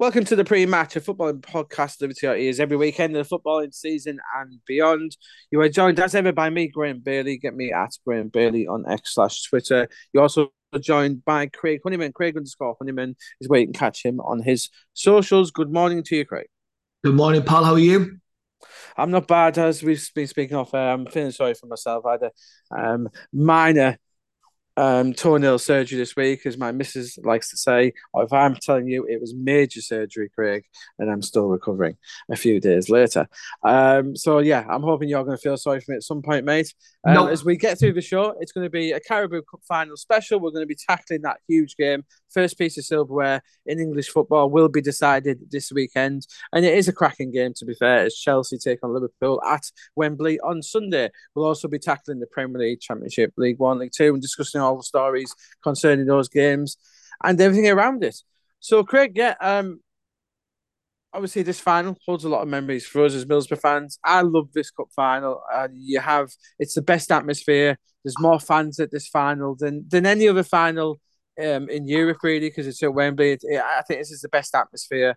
Welcome to the pre-match, a footballing podcast delivered to your ears every weekend of the footballing season and beyond. You are joined as ever by me, Graeme Bailey. Get me at Graeme Bailey on X slash Twitter. You're also joined by Craig Honeyman. Craig underscore Honeyman is where you can catch him on his socials. Good morning to you, Craig. Good morning, pal. How are you? I'm not bad, as we've been speaking off Uh, I'm feeling sorry for myself. I had a um, minor um, toenail surgery this week, as my missus likes to say. Or if I'm telling you it was major surgery, Craig, and I'm still recovering a few days later. Um, so yeah, I'm hoping you're going to feel sorry for me at some point, mate. Um, nope. As we get through the show, it's going to be a Carabao Cup final special. We're going to be tackling that huge game. First piece of silverware in English football will be decided this weekend, and it is a cracking game. To be fair, as Chelsea take on Liverpool at Wembley on Sunday. We'll also be tackling the Premier League, Championship, League One, League Two, and discussing all the stories concerning those games and everything around it. So, Craig, yeah, um, obviously this final holds a lot of memories for us as Middlesbrough fans. I love this cup final. Uh, you have it's the best atmosphere. There's more fans at this final than than any other final um, in Europe, really, because it's at Wembley. It, it, I think this is the best atmosphere.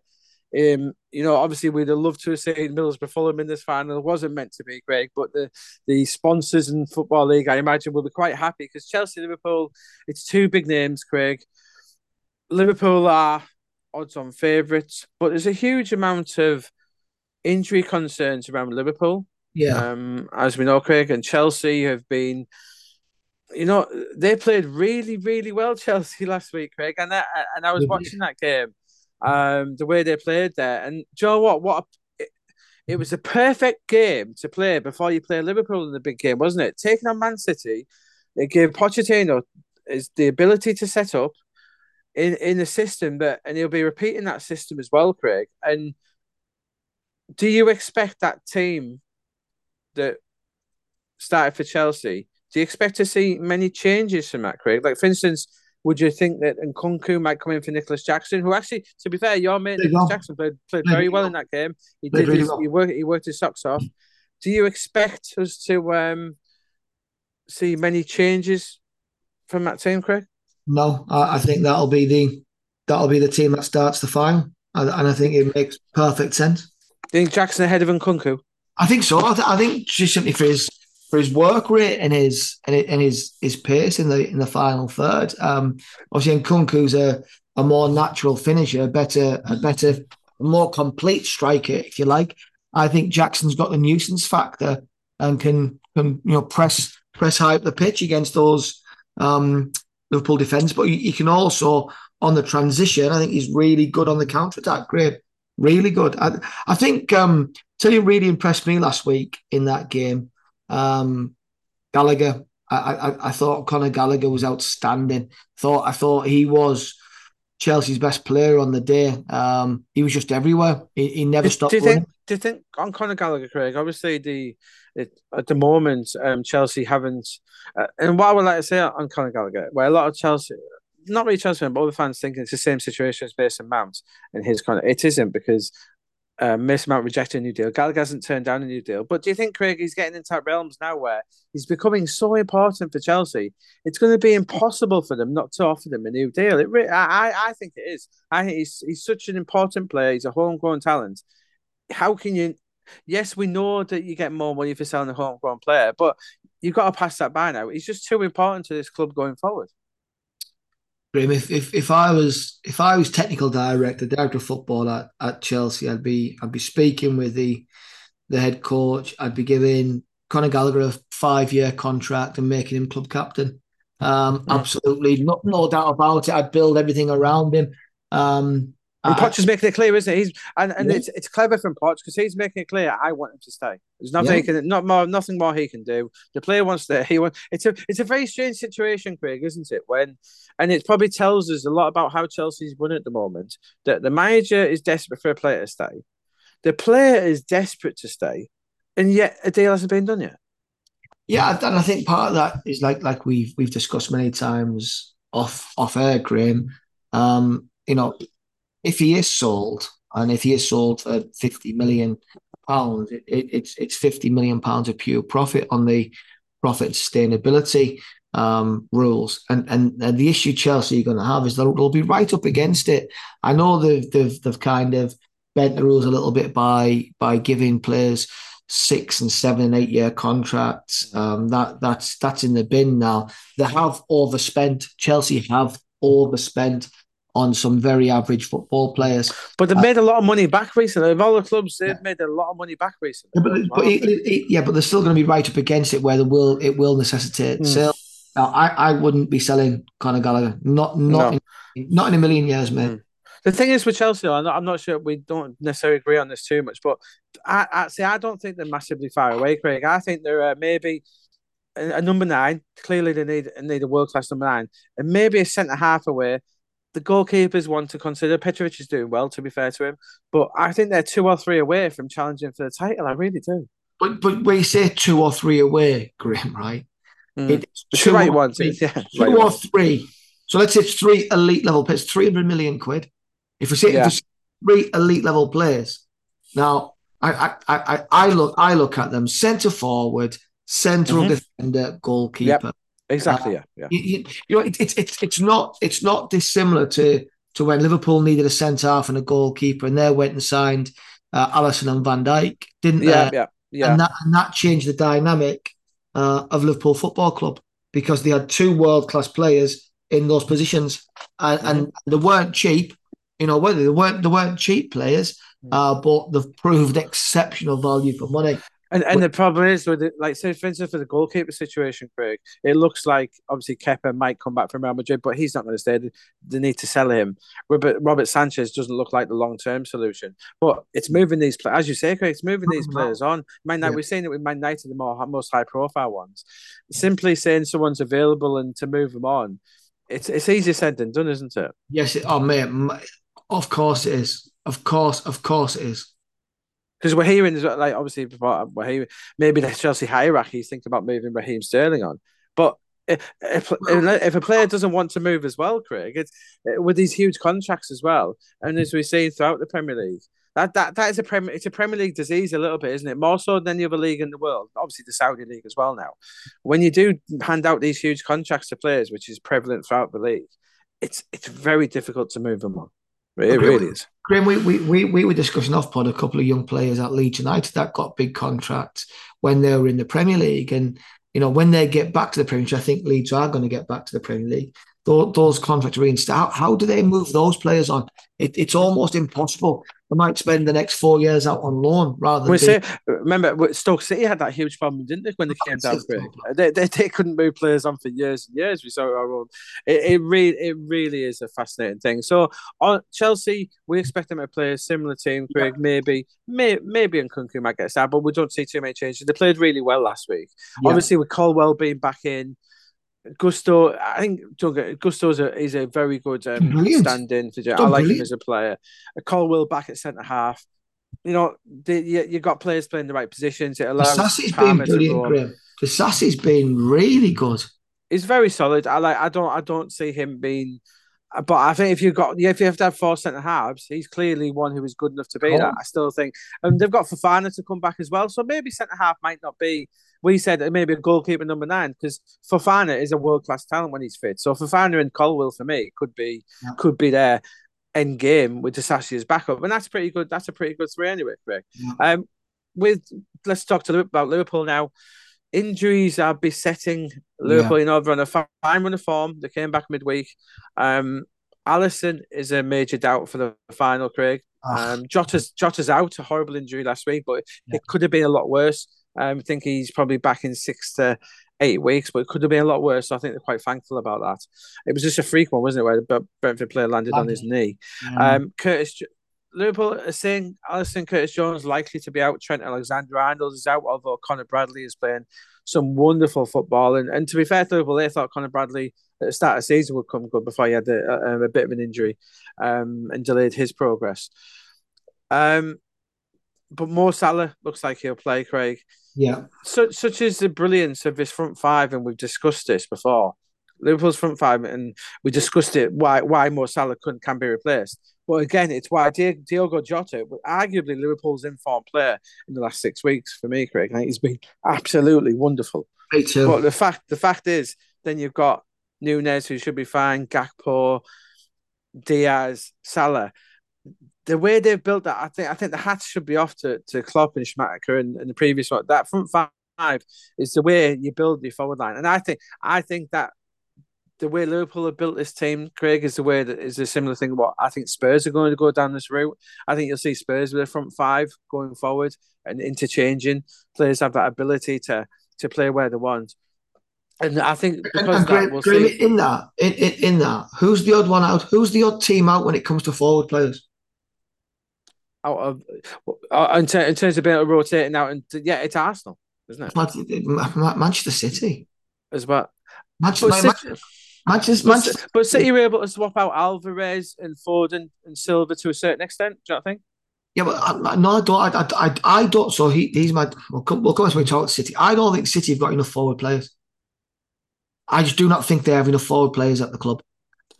Um, you know, obviously we'd have loved to have seen Middlesbrough Fulham in this final. It wasn't meant to be, Greg, but the the sponsors and Football League, I imagine, will be quite happy because Chelsea, Liverpool, it's two big names, Craig. Liverpool are odds-on favourites, but there's a huge amount of injury concerns around Liverpool. Yeah, um, as we know, Craig and Chelsea have been you know, they played really, really well, Chelsea last week, Craig, and I, and I was watching that game, um, the way they played there, and Joe, you know what, what a, it, it, was a perfect game to play before you play Liverpool in the big game, wasn't it? Taking on Man City, it gave Pochettino is the ability to set up in in a system that, and he'll be repeating that system as well, Craig. And do you expect that team that started for Chelsea? Do you expect to see many changes from that, Craig? Like, for instance, would you think that Nkunku might come in for Nicolas Jackson, who actually, to be fair, your mate Nicolas Jackson played, played very well in that game. He did his, well. he worked he worked his socks off. Do you expect us to um, see many changes from that team, Craig? No, I, I think that'll be the that'll be the team that starts the final, and, and I think it makes perfect sense. Do you think Jackson ahead of Nkunku? I think so. I, th- I think just simply for his for his work rate and his and his his pace in the in the final third. Um, obviously, Nkunku's a a more natural finisher, a better a better, more complete striker, if you like. I think Jackson's got the nuisance factor and can can you know press press high up the pitch against those um, Liverpool defence, but he, can also on the transition. I think he's really good on the counter attack. Great, really good. I, I think um, tell you really impressed me last week in that game um, Gallagher, I, I, I thought Conor Gallagher was outstanding. Thought I thought he was Chelsea's best player on the day. Um, he was just everywhere. He, he never stopped. Do you think? Do you think on Conor Gallagher, Craig? Obviously, the it, at the moment, um, Chelsea haven't. Uh, and what I would like to say on Conor Gallagher, where a lot of Chelsea, not really Chelsea, but all the fans thinking it's the same situation as Mason Mount and his kind of. It isn't because uh, Mason Mount rejected a new deal. Gallagher hasn't turned down a new deal. But do you think Craig is getting into that realms now where he's becoming so important for Chelsea? It's going to be impossible for them not to offer them a new deal. It re- I I think it is. I think he's he's such an important player. He's a homegrown talent. How can you? Yes, we know that you get more money for selling a homegrown player, but you've got to pass that by now. He's just too important to this club going forward. Graeme, if, if if I was if I was technical director, director of football at, at Chelsea, I'd be I'd be speaking with the the head coach. I'd be giving Conor Gallagher a five year contract and making him club captain. Um. Absolutely, no, no doubt about it. I'd build everything around him. Um, and Poch is making it clear, isn't it? He's and, and yeah. it's it's clever from Poch because he's making it clear. I want him to stay. There's nothing yeah. he can, not more, nothing more he can do. The player wants to. He wants. It's a it's a very strange situation, Craig, isn't it? When and it probably tells us a lot about how Chelsea's run at the moment. That the manager is desperate for a player to stay, the player is desperate to stay, and yet a deal hasn't been done yet. Yeah, and I think part of that is like like we've we've discussed many times off off air, Graeme. Um, you know, if he is sold, and if he is sold for fifty million pounds, it, it, it's it's fifty million pounds of pure profit on the profit sustainability. um, rules. And, and, and the issue Chelsea are going to have is they'll, they'll be right up against it. I know they've, they've they've kind of bent the rules a little bit by by giving players six and seven and eight year contracts. Um, that that's that's in the bin now. They have overspent. Chelsea have overspent on some very average football players. But they've uh, made a lot of money back recently. Of all the clubs, they've yeah. made a lot of money back recently. Yeah, but, but it, it, yeah, but they're still going to be right up against it where the will it will necessitate mm. sale. Now, I, I wouldn't be selling Conor Gallagher. Not not no. in, not in a million years, mate. Mm. The thing is with Chelsea, I'm not, I'm not, sure we don't necessarily agree on this too much, but I, actually I don't think they're massively far away, Craig. I think they're uh, maybe a, a, number nine. Clearly, they need need a world class number nine, and maybe a centre half away. The goalkeepers want to consider. Petrovic is doing well, to be fair to him, but I think they're two or three away from challenging for the title. I really do. But but when you say two or three away, Graeme, right? Mm. It's two, right ones, three, yeah, two right or ones. three. So let's say it's three elite level players, three hundred million quid. If we say yeah. three elite level players, now I, I I I look I look at them centre forward, central mm-hmm. defender, goalkeeper. Yep. Exactly. Uh, yeah. Yeah. You, you know, it's it, it's it's not it's not dissimilar to to when Liverpool needed a centre half and a goalkeeper, and they went and signed uh, Alisson and Van Dijk, didn't yeah, they? Yeah. Yeah. And that and that changed the dynamic uh, of Liverpool Football Club because they had two world class players in those positions, and, mm-hmm. and they weren't cheap. You know, whether they weren't they weren't cheap players, mm. uh, but they've proved exceptional value for money. And and the problem is with it, like say for instance for the goalkeeper situation, Craig, it looks like obviously Kepa might come back from Real Madrid, but he's not going to stay. They need to sell him. Robert Robert Sanchez doesn't look like the long term solution, but it's moving these players, as you say, Craig. It's moving these players on. Man yeah. we're seeing it with Man United, the more most high profile ones. Simply saying someone's available and to move them on, it's it's easier said than done, isn't it? Yes, it, oh mate, of course it is. Of course, of course it is because we're hearing like obviously we're hearing maybe the Chelsea hierarchy is thinking about moving Raheem Sterling on, but if, if, if a player oh. doesn't want to move as well, Craig, it's with these huge contracts as well, and as we've seen throughout the Premier League, that that that is a Premier it's a Premier League disease a little bit, isn't it? More so than any other league in the world. Obviously, the Saudi league as well now. When you do hand out these huge contracts to players, which is prevalent throughout the league, it's it's very difficult to move them on. It really is. Graeme, we, we, we, we were discussing off pod a couple of young players at Leeds United that got big contracts when they were in the Premier League. And, you know, when they get back to the Premier League, I think Leeds are going to get back to the Premier League. Those, those contracts reinstated. How, how do they move those players on? It, it's almost impossible they might spend the next four years out on loan rather than. We say, remember, Stoke City had that huge problem, didn't they, when they came down? They, they, they couldn't move players on for years and years. We saw our own. It, it really it really is a fascinating thing. So on Chelsea, we expect them to play a similar team. Craig, yeah. maybe, may, maybe Nkunku might get a but we don't see too many changes. They played really well last week. Yeah. Obviously, with Colwill being back in. Gusto, I think Gusto is a, is a very good um, stand-in for. I like brilliant. him as a player. A Colwill back at centre half. You know, the, you you got players playing the right positions. It allows. Sassy's been brilliant, Graham. The Sassy's been really good. He's very solid. I like. I don't. I don't see him being. But I think if you've got, if you have to have four centre halves, he's clearly one who is good enough to be that. I still think, and they've got Fofana to come back as well. So maybe centre half might not be we said maybe a goalkeeper number nine because Fofana is a world class talent when he's fit. So Fofana and Colwill for me could be yeah. could be there end game with Disasi as backup, and that's pretty good. That's a pretty good three anyway, Greg. Yeah. Um, with let's talk to about Liverpool now. Injuries are besetting Liverpool. Yeah. You know, they're on a fine run of form. They came back midweek. Um, Alisson is a major doubt for the final, Craig. Um, Jota's Jota's out, a horrible injury last week, but yeah. it could have been a lot worse. Um, I think he's probably back in six to eight weeks, but it could have been a lot worse. So I think they're quite thankful about that. It was just a freak one, wasn't it, where the Brentford player landed on his knee. Yeah. Um, Curtis Liverpool are saying Alisson Curtis Jones likely to be out. Trent Alexander Arnold is out, although Conor Bradley is playing some wonderful football. And, and to be fair to Liverpool, they thought Conor Bradley at the start of the season would come good before he had a, a, a bit of an injury um, and delayed his progress. Um, but Mo Salah looks like he'll play, Craig. Yeah. Such such is the brilliance of this front five, and we've discussed this before. Liverpool's front five, and we discussed it why why Mo Salah couldn't can be replaced. But again, it's why Diogo Jota, arguably Liverpool's informed player in the last six weeks for me, Craig. He's been absolutely wonderful. Me too. But the fact the fact is, then you've got Nunez, who should be fine, Gakpo, Diaz, Salah. The way they've built that, I think, I think the hats should be off to, to Klopp and Schmeichel and, and the previous one. That front five is the way you build your forward line, and I think, I think that the way Liverpool have built this team, Craig, is the way that is a similar thing. What I think Spurs are going to go down this route. I think you'll see Spurs with a front five going forward and interchanging. Players have that ability to to play where they want. And I think because and that, we'll see... in that, in, in, in, that, who's the odd one out? Who's the odd team out when it comes to forward players? Out of uh, in, ter- in terms of being able to rotate now, and yeah, it's Arsenal, isn't it? Manchester City as well. Manchester, City, Manchester, but, Manchester, but City were able to swap out Alvarez and Foden and and Silva to a certain extent. Do you think? Yeah, but I, no, I don't. I, I, I don't. So he, he's my. We'll come, we'll come when we talk City. I don't think City have got enough forward players. I just do not think they have enough forward players at the club.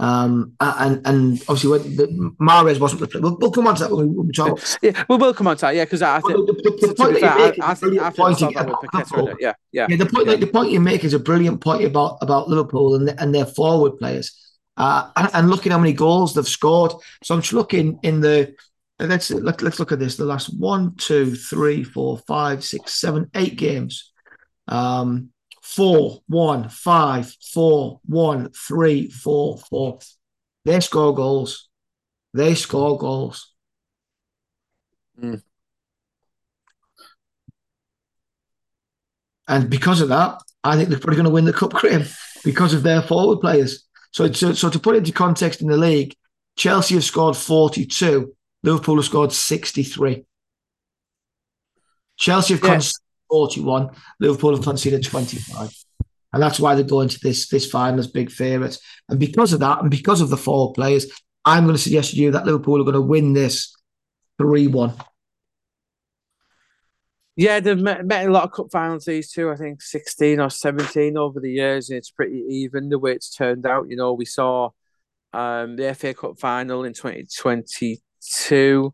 Um, and and obviously when the, Mahrez wasn't the we'll, we'll come on to that when we, talk. Yeah, we will come on to that. Yeah, because I think the, the, the point fair, I, I, think I think yeah, yeah. Yeah, the point yeah. Like, the point you make is a brilliant point about about Liverpool and and their forward players. Uh, and, and looking how many goals they've scored. So I'm just looking in the let's let, let's look at this. The last one, two, three, four, five, six, seven, eight games. Um, four, one, five, four, one, three, four, four. They score goals. They score goals. Mm. And because of that, I think they're probably going to win the cup, Graeme, because of their forward players. So, so, so to put it into context in the league, Chelsea have scored 42, Liverpool have scored 63. Chelsea have. 41. Liverpool have conceded 25. And that's why they go into this this final as big favourites. And because of that, and because of the four players, I'm going to suggest to you that Liverpool are going to win this 3 1. Yeah, they've met, met a lot of cup finals these two, I think 16 or 17 over the years. And it's pretty even the way it's turned out. You know, we saw um, the FA Cup final in 2022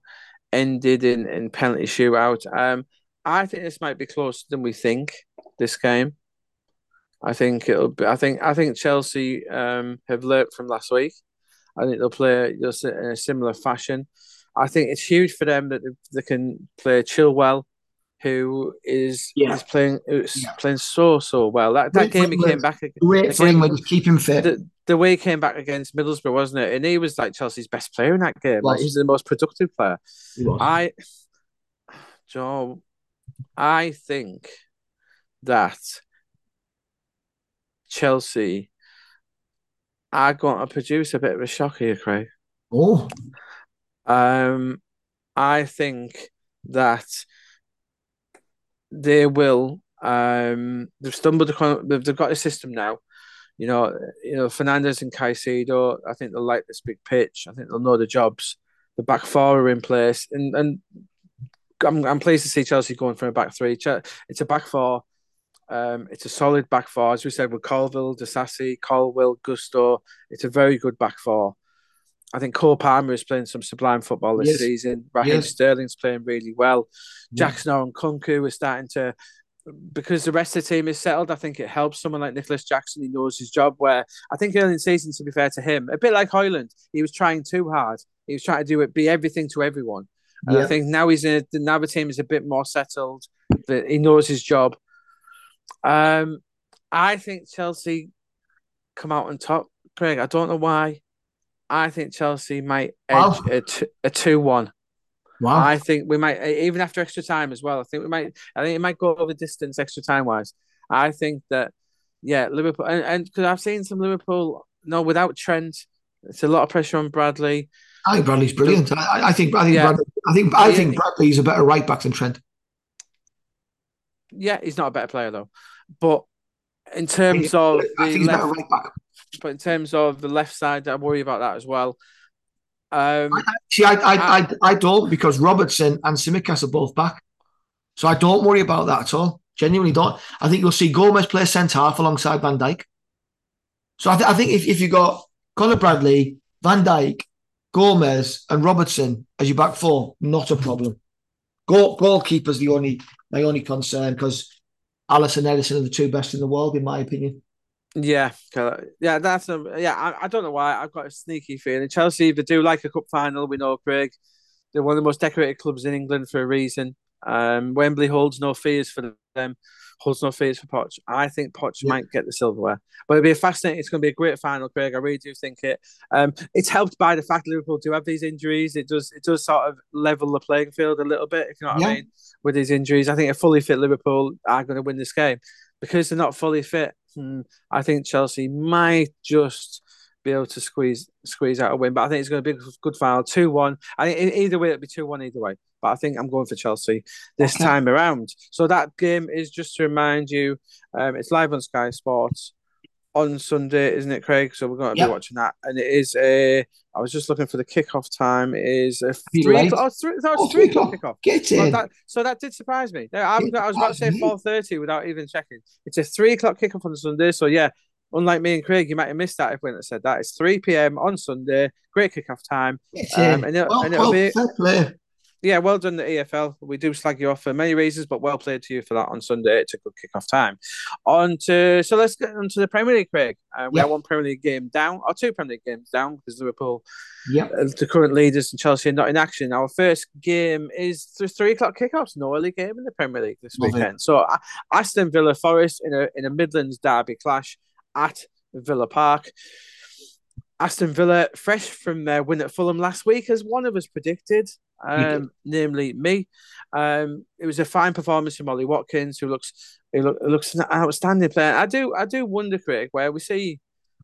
ended in, in penalty shootout. Um, I think this might be closer than we think. This game, I think it'll be. I think I think Chelsea um, have learnt from last week. I think they'll play just in a similar fashion. I think it's huge for them that they can play Chilwell, who is yeah. is playing is yeah. playing so so well. That that game he came back. Great for keep him fit. The, the, way he came back against Middlesbrough, wasn't it? And he was like Chelsea's best player in that game. Like he's the most productive player. I, Joe, I think that Chelsea are going to produce a bit of a shock here, Craig. Oh. Um, I think that they will. Um, they've stumbled upon. They've, they've got a system now. You know, you know Fernández and Caicedo. I think they'll like this big pitch. I think they'll know the jobs. The back four are in place, and and I'm, I'm pleased to see Chelsea going for a back three. It's a back four. Um, it's a solid back four, as we said with Colwill, Disasi, Colwill, Gusto. It's a very good back four. I think Cole Palmer is playing some sublime football this yes. season. Raheem yes. Sterling's playing really well. Yeah. Jackson and Nkunku are starting to, because the rest of the team is settled. I think it helps someone like Nicolas Jackson. He knows his job. Where I think early in the season, to be fair to him, a bit like Højlund, he was trying too hard. He was trying to do it, be everything to everyone. And yeah. I think now he's in a, now the team is a bit more settled. That he knows his job. Um, I think Chelsea come out on top. Craig, I don't know why. I think Chelsea might edge wow. a, two one. Wow. I think we might even after extra time as well. I think we might. I think it might go over distance extra time wise. I think that yeah, Liverpool and because I've seen some Liverpool no without Trent. It's a lot of pressure on Bradley. I think Bradley's brilliant. I, I think I think yeah. Bradley, I think I think Bradley's a better right back than Trent. Yeah, he's not a better player though. But in terms I of I think he's left, better right back. But in terms of the left side, I worry about that as well. Um, I, see, I, I, I, I don't because Robertson and Tsimikas are both back, so I don't worry about that at all. Genuinely don't. I think you'll see Gomez play centre half alongside Van Dijk. So I, th- I think if, if you got Conor Bradley, Van Dijk, Gomez, and Robertson as your back four, not a problem. Goal, goalkeeper's the only my only concern because Alisson and Ederson are the two best in the world, in my opinion. Yeah, yeah, that's a, yeah. I, I don't know why I've got a sneaky feeling Chelsea. They do like a cup final. We know Craig. They're one of the most decorated clubs in England for a reason. Um, Wembley holds no fears for them holds no fears for Poch. I think Poch yeah. might get the silverware, but it'll be a fascinating. It's going to be a great final, Craig. I really do think it. Um, it's helped by the fact Liverpool do have these injuries. It does it does sort of level the playing field a little bit, if you know what yeah. I mean. With these injuries, I think a fully fit Liverpool are going to win this game because they're not fully fit. Hmm, I think Chelsea might just be able to squeeze squeeze out a win. But I think it's going to be a good final, two one. I think either way it'll be two one either way. But I think I'm going for Chelsea this okay. time around. So that game is just to remind you, um, it's live on Sky Sports on Sunday, isn't it, Craig? So we're going to yep. be watching that, and it is a. I was just looking for the kickoff time. It is a three o'clock. Oh, three, that oh, three o'clock kickoff. Get in. Well, that, so that did surprise me. I, I was about to say four thirty without even checking. It's a three o'clock kickoff on Sunday. So yeah, unlike me and Craig, you might have missed that if we hadn't said that. It's 3 p.m. on Sunday. Great kickoff time. Um, and, it, well, and it'll well, be. Yeah, well done, the EFL. We do slag you off for many reasons, but well played to you for that on Sunday. It's a good kickoff time. On to so let's get on to the Premier League, Craig. Uh, we yeah. have one Premier League game down, or two Premier League games down because Liverpool, yeah, uh, the current leaders, and Chelsea are not in action. Our first game is the three o'clock kickoffs. No early game in the Premier League this Love weekend. It. So uh, Aston Villa Forest in a in a Midlands derby clash at Villa Park. Aston Villa, fresh from their win at Fulham last week, as one of us predicted, um, namely me. Um, it was a fine performance from Ollie Watkins, who looks he look, looks an outstanding player. I do I do wonder, Craig, where we see.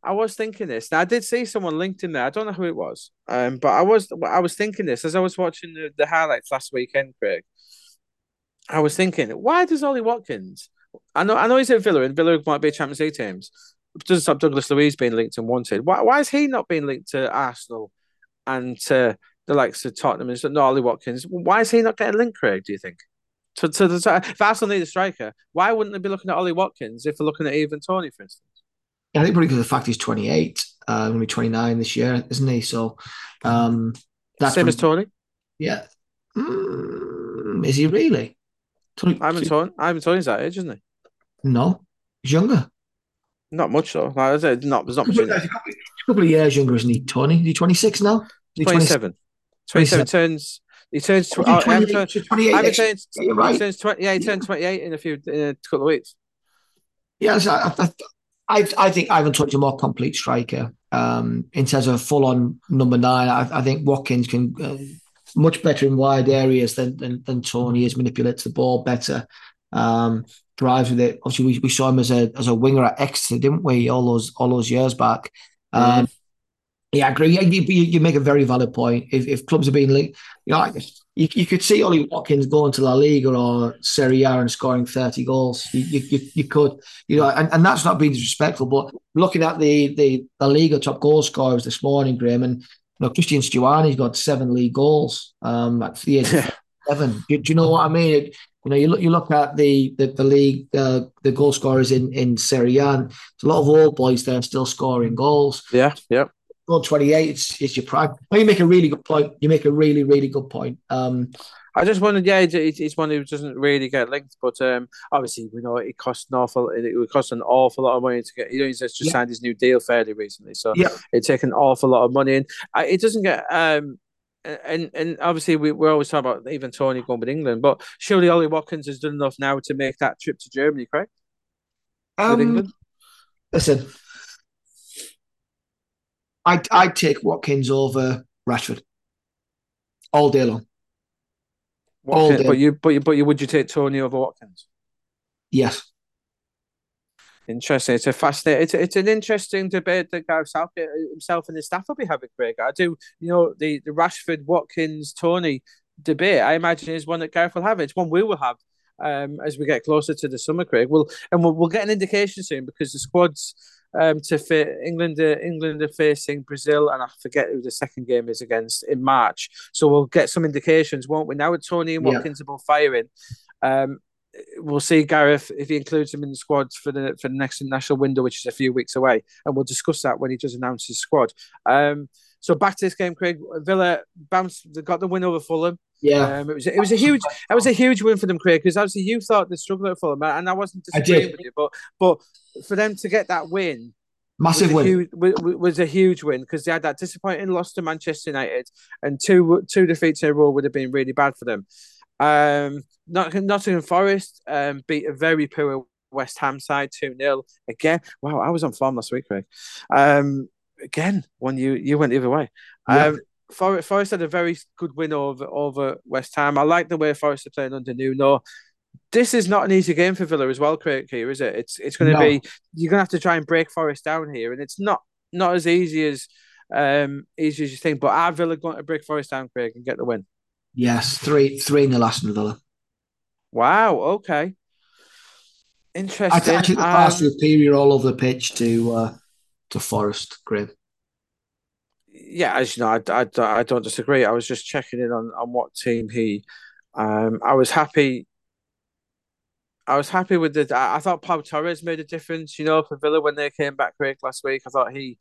I was thinking this. Now I did see someone linked in there. I don't know who it was, um, but I was I was thinking this as I was watching the, the highlights last weekend, Craig. I was thinking, why does Ollie Watkins? I know I know he's at Villa, and Villa might be Champions League teams, doesn't stop Douglas Luiz being linked and wanted. Why, why is he not being linked to Arsenal and to the likes of Tottenham and Ollie Watkins? Why is he not getting linked, Craig, do you think? To, to the, if Arsenal need a striker, why wouldn't they be looking at Ollie Watkins if they're looking at Ivan Toney, for instance? Yeah, I think probably because of the fact he's 28, uh, going to be 29 this year, isn't he? So um, that's same pretty, as Toney. Yeah, mm, is he really? Toney, Ivan Toney, Ivan Toney's that age, isn't he? No, he's younger. Not much though. Like I said, not there's not much. A couple of years younger, isn't he? Toney, is he twenty six now? 27. 27. 27 turns. He turns. Tw- oh, 28, turns, 28 turns, yeah, right. he turns 20, yeah, he turns 28 in a few in a couple of weeks. Yes, I, I, I, I think Ivan Toney's a more complete striker. Um, in terms of full on number nine, I, I think Watkins can uh, much better in wide areas than, than than Toney is. Manipulates the ball better. Um, drives with it. Obviously, we, we saw him as a as a winger at Exeter, didn't we? All those all those years back. Um, yeah, I agree. Yeah, you, you, make a very valid point. If, if clubs are being linked, you know, you, you could see Ollie Watkins going to La Liga or Serie A and scoring 30 goals. You, you, you could, you know, and, and that's not being disrespectful, but looking at the the La Liga top goal scorers this morning, Graeme, and you know, Cristhian Stuani's got seven league goals um, at the age of seven. Do, do, you know what I mean? It, you know, you look you look at the the, the league, uh, the goal scorers in in Serie A. And a lot of old boys there still scoring goals. Yeah, yeah. Goal twenty eight. It's, it's your prime. Well, you make a really good point. You make a really really good point. Um, I just wondered, yeah, it's one who doesn't really get linked, but um, obviously we know it costs an awful, it would cost an awful lot of money to get. You know, he's just yeah. signed his new deal fairly recently, so yeah. it takes an awful lot of money, and it doesn't get um and and obviously we, we're always talking about Ivan Toney going with England, but surely Ollie Watkins has done enough now to make that trip to Germany, correct? Um, listen, I I take Watkins over Rashford all day long. Watkins, all day. But you but you but you would you take Toney over Watkins? Yes. Interesting. It's a fascinating. It's, it's an interesting debate that Gareth Southgate himself and his staff will be having, Craig. I do, you know, the the Rashford, Watkins, Toney debate. I imagine is one that Gareth will have. It's one we will have um, as we get closer to the summer, Craig. We'll and we'll, we'll get an indication soon because the squads um, to fit England. Uh, England are facing Brazil, and I forget who the second game is against in March. So we'll get some indications, won't we? Now with Toney and Watkins yeah. are both firing. Um, we'll see Gareth if he includes him in the squad for the for the next international window, which is a few weeks away, and we'll discuss that when he does announce his squad. Um, so back to this game, Craig. Villa bounced, got the win over Fulham. Yeah, um, it was it was a huge it was a huge win for them, Craig. Because obviously you thought they struggled at Fulham, and I wasn't disagreeing I with you, but but for them to get that win, massive was win, huge, was a huge win because they had that disappointing loss to Manchester United, and two two defeats in a row would have been really bad for them. Um, Nottingham Forest um, beat a very poor West Ham side 2 0. Again, wow, I was on form last week, Craig. Um, again, when you you went the other way. Yeah. Um, Forest, Forest had a very good win over over West Ham. I like the way Forest are playing under Nuno. This is not an easy game for Villa as well, Craig. Here is it? It's it's going to no. be you're going to have to try and break Forest down here, and it's not not as easy as um easy as you think. But are Villa going to break Forest down, Craig, and get the win? Yes, three three in the last Villa. Wow. Okay. Interesting. I actually um, pass superior all over the pitch to uh, to Forest, Graeme. Yeah, as you know, I, I, I don't disagree. I was just checking in on, on what team he. Um, I was happy. I was happy with the. I, I thought Pau Torres made a difference. You know, for Villa when they came back quick last week, I thought he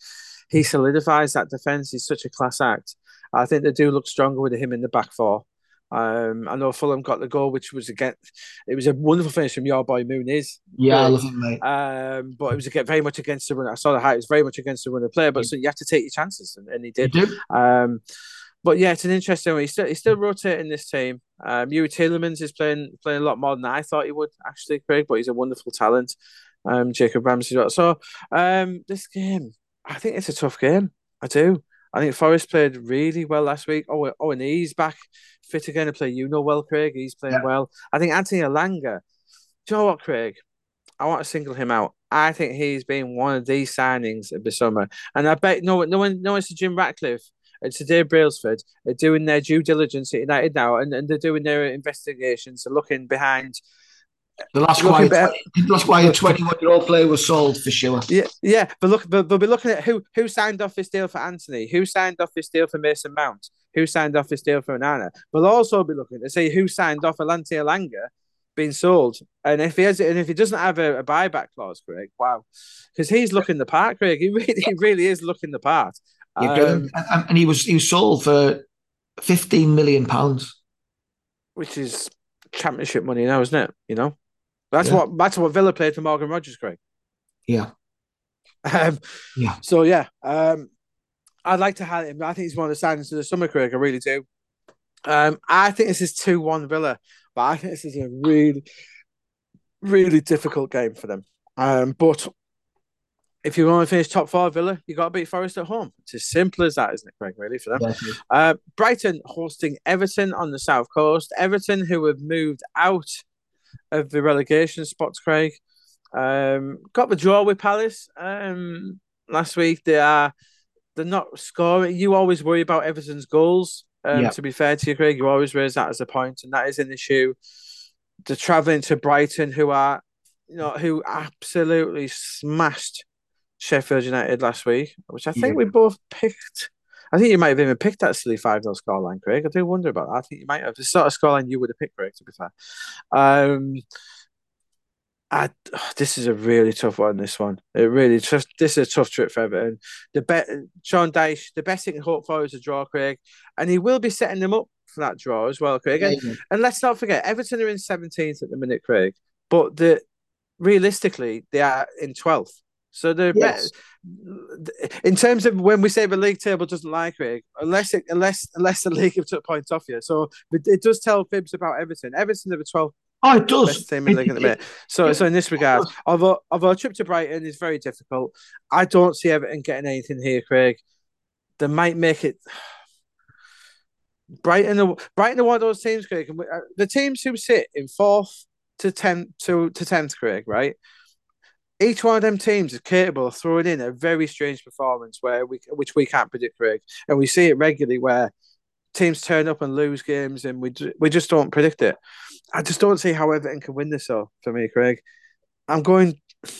he solidifies that defense. He's such a class act. I think they do look stronger with him in the back four. Um, I know Fulham got the goal, which was again, it was a wonderful finish from your boy Muniz. Yeah, I love him, mate. Um, but it was again very much against the run. I saw the height; it was very much against the run of player. But so you have to take your chances, and, and he did. Um, but yeah, it's an interesting one. He's still he's still rotating this team. Um, Youri Tielemans is playing playing a lot more than I thought he would actually, Craig. But he's a wonderful talent. Um, Jacob Ramsey. So um, this game, I think it's a tough game. I do. I think Forest played really well last week. Oh, oh, and he's back fit again to play. You know well, Craig. He's playing yeah. well. I think Anthony Elanga. Do you know what, Craig? I want to single him out. I think he's been one of these signings of the summer, and I bet no, no one, no one's to Jim Ratcliffe and to Dave Brailsford are doing their due diligence at United now, and, and they're doing their investigations, they're looking behind the last quiet, the last quiet twenty-one-year-old player was sold for sure. Yeah, yeah, but look, but they'll be looking at who who signed off this deal for Anthony, who signed off this deal for Mason Mount, who signed off this deal for Onana. We'll also be looking to see who signed off Alante Elanga being sold, and if he has, and if he doesn't have a, a buyback clause, Craig, wow, because he's looking the part, Craig. He really, he really is looking the part. Um, and he was he was sold for fifteen million pounds, which is championship money now, isn't it? You know. That's yeah. what that's what Villa played for Morgan Rogers, Craig. Yeah. Um, yeah. So yeah, um, I'd like to have him. I think he's one of the signings of the summer, Craig. I really do. Um, I think this is two one Villa, but I think this is a really, really difficult game for them. Um, but if you want to finish top four, Villa, you got to beat Forest at home. It's as simple as that, isn't it, Craig? Really for them. Uh, Brighton hosting Everton on the south coast. Everton, who have moved out of the relegation spots, Craig. Um, got the draw with Palace um, last week. They are they're not scoring. You always worry about Everton's goals. Um, yeah. To be fair to you, Craig, you always raise that as a point, and that is an issue. They're traveling to Brighton, who are you know who absolutely smashed Sheffield United last week, which I think yeah. we both picked. I think you might have even picked that silly 5 0 scoreline, Craig. I do wonder about that. I think you might have. The sort of scoreline you would have picked, Craig, to be fair. Um, I, this is a really tough one. This one, it really just this is a tough trip for Everton. The bet Sean Dyche, the best he can hope for is a draw, Craig, and he will be setting them up for that draw as well, Craig. And, and let's not forget, Everton are in seventeenth at the minute, Craig, but the realistically they are in twelfth. So they're yes. in terms of when we say the league table doesn't like Craig, unless it, unless unless the league have took points off you. So it does tell fibs about Everton. Everton have a 12 Oh, it does. Best team in the league at the minute. So, so in this regard, although although a trip to Brighton is very difficult, I don't see Everton getting anything here, Craig. They might make it. Brighton, Brighton are one of those teams, Craig. Uh, the teams who sit in fourth to tenth to to tenth, Craig, right? Each one of them teams is capable of throwing in a very strange performance where we which we can't predict, Craig, and we see it regularly where teams turn up and lose games and we we just don't predict it. I just don't see how Everton can win this. So for me, Craig, I'm going.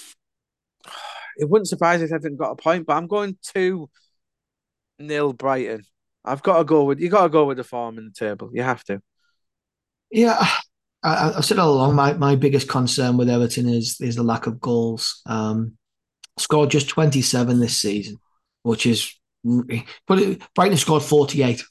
It wouldn't surprise if Everton got a point, but I'm going two nil Brighton. I've got to go with you. Got to go with the form in the table. You have to. Yeah, I, have said all along my, my biggest concern with Everton is is the lack of goals. Um, scored just 27 this season, which is but Brighton scored 48,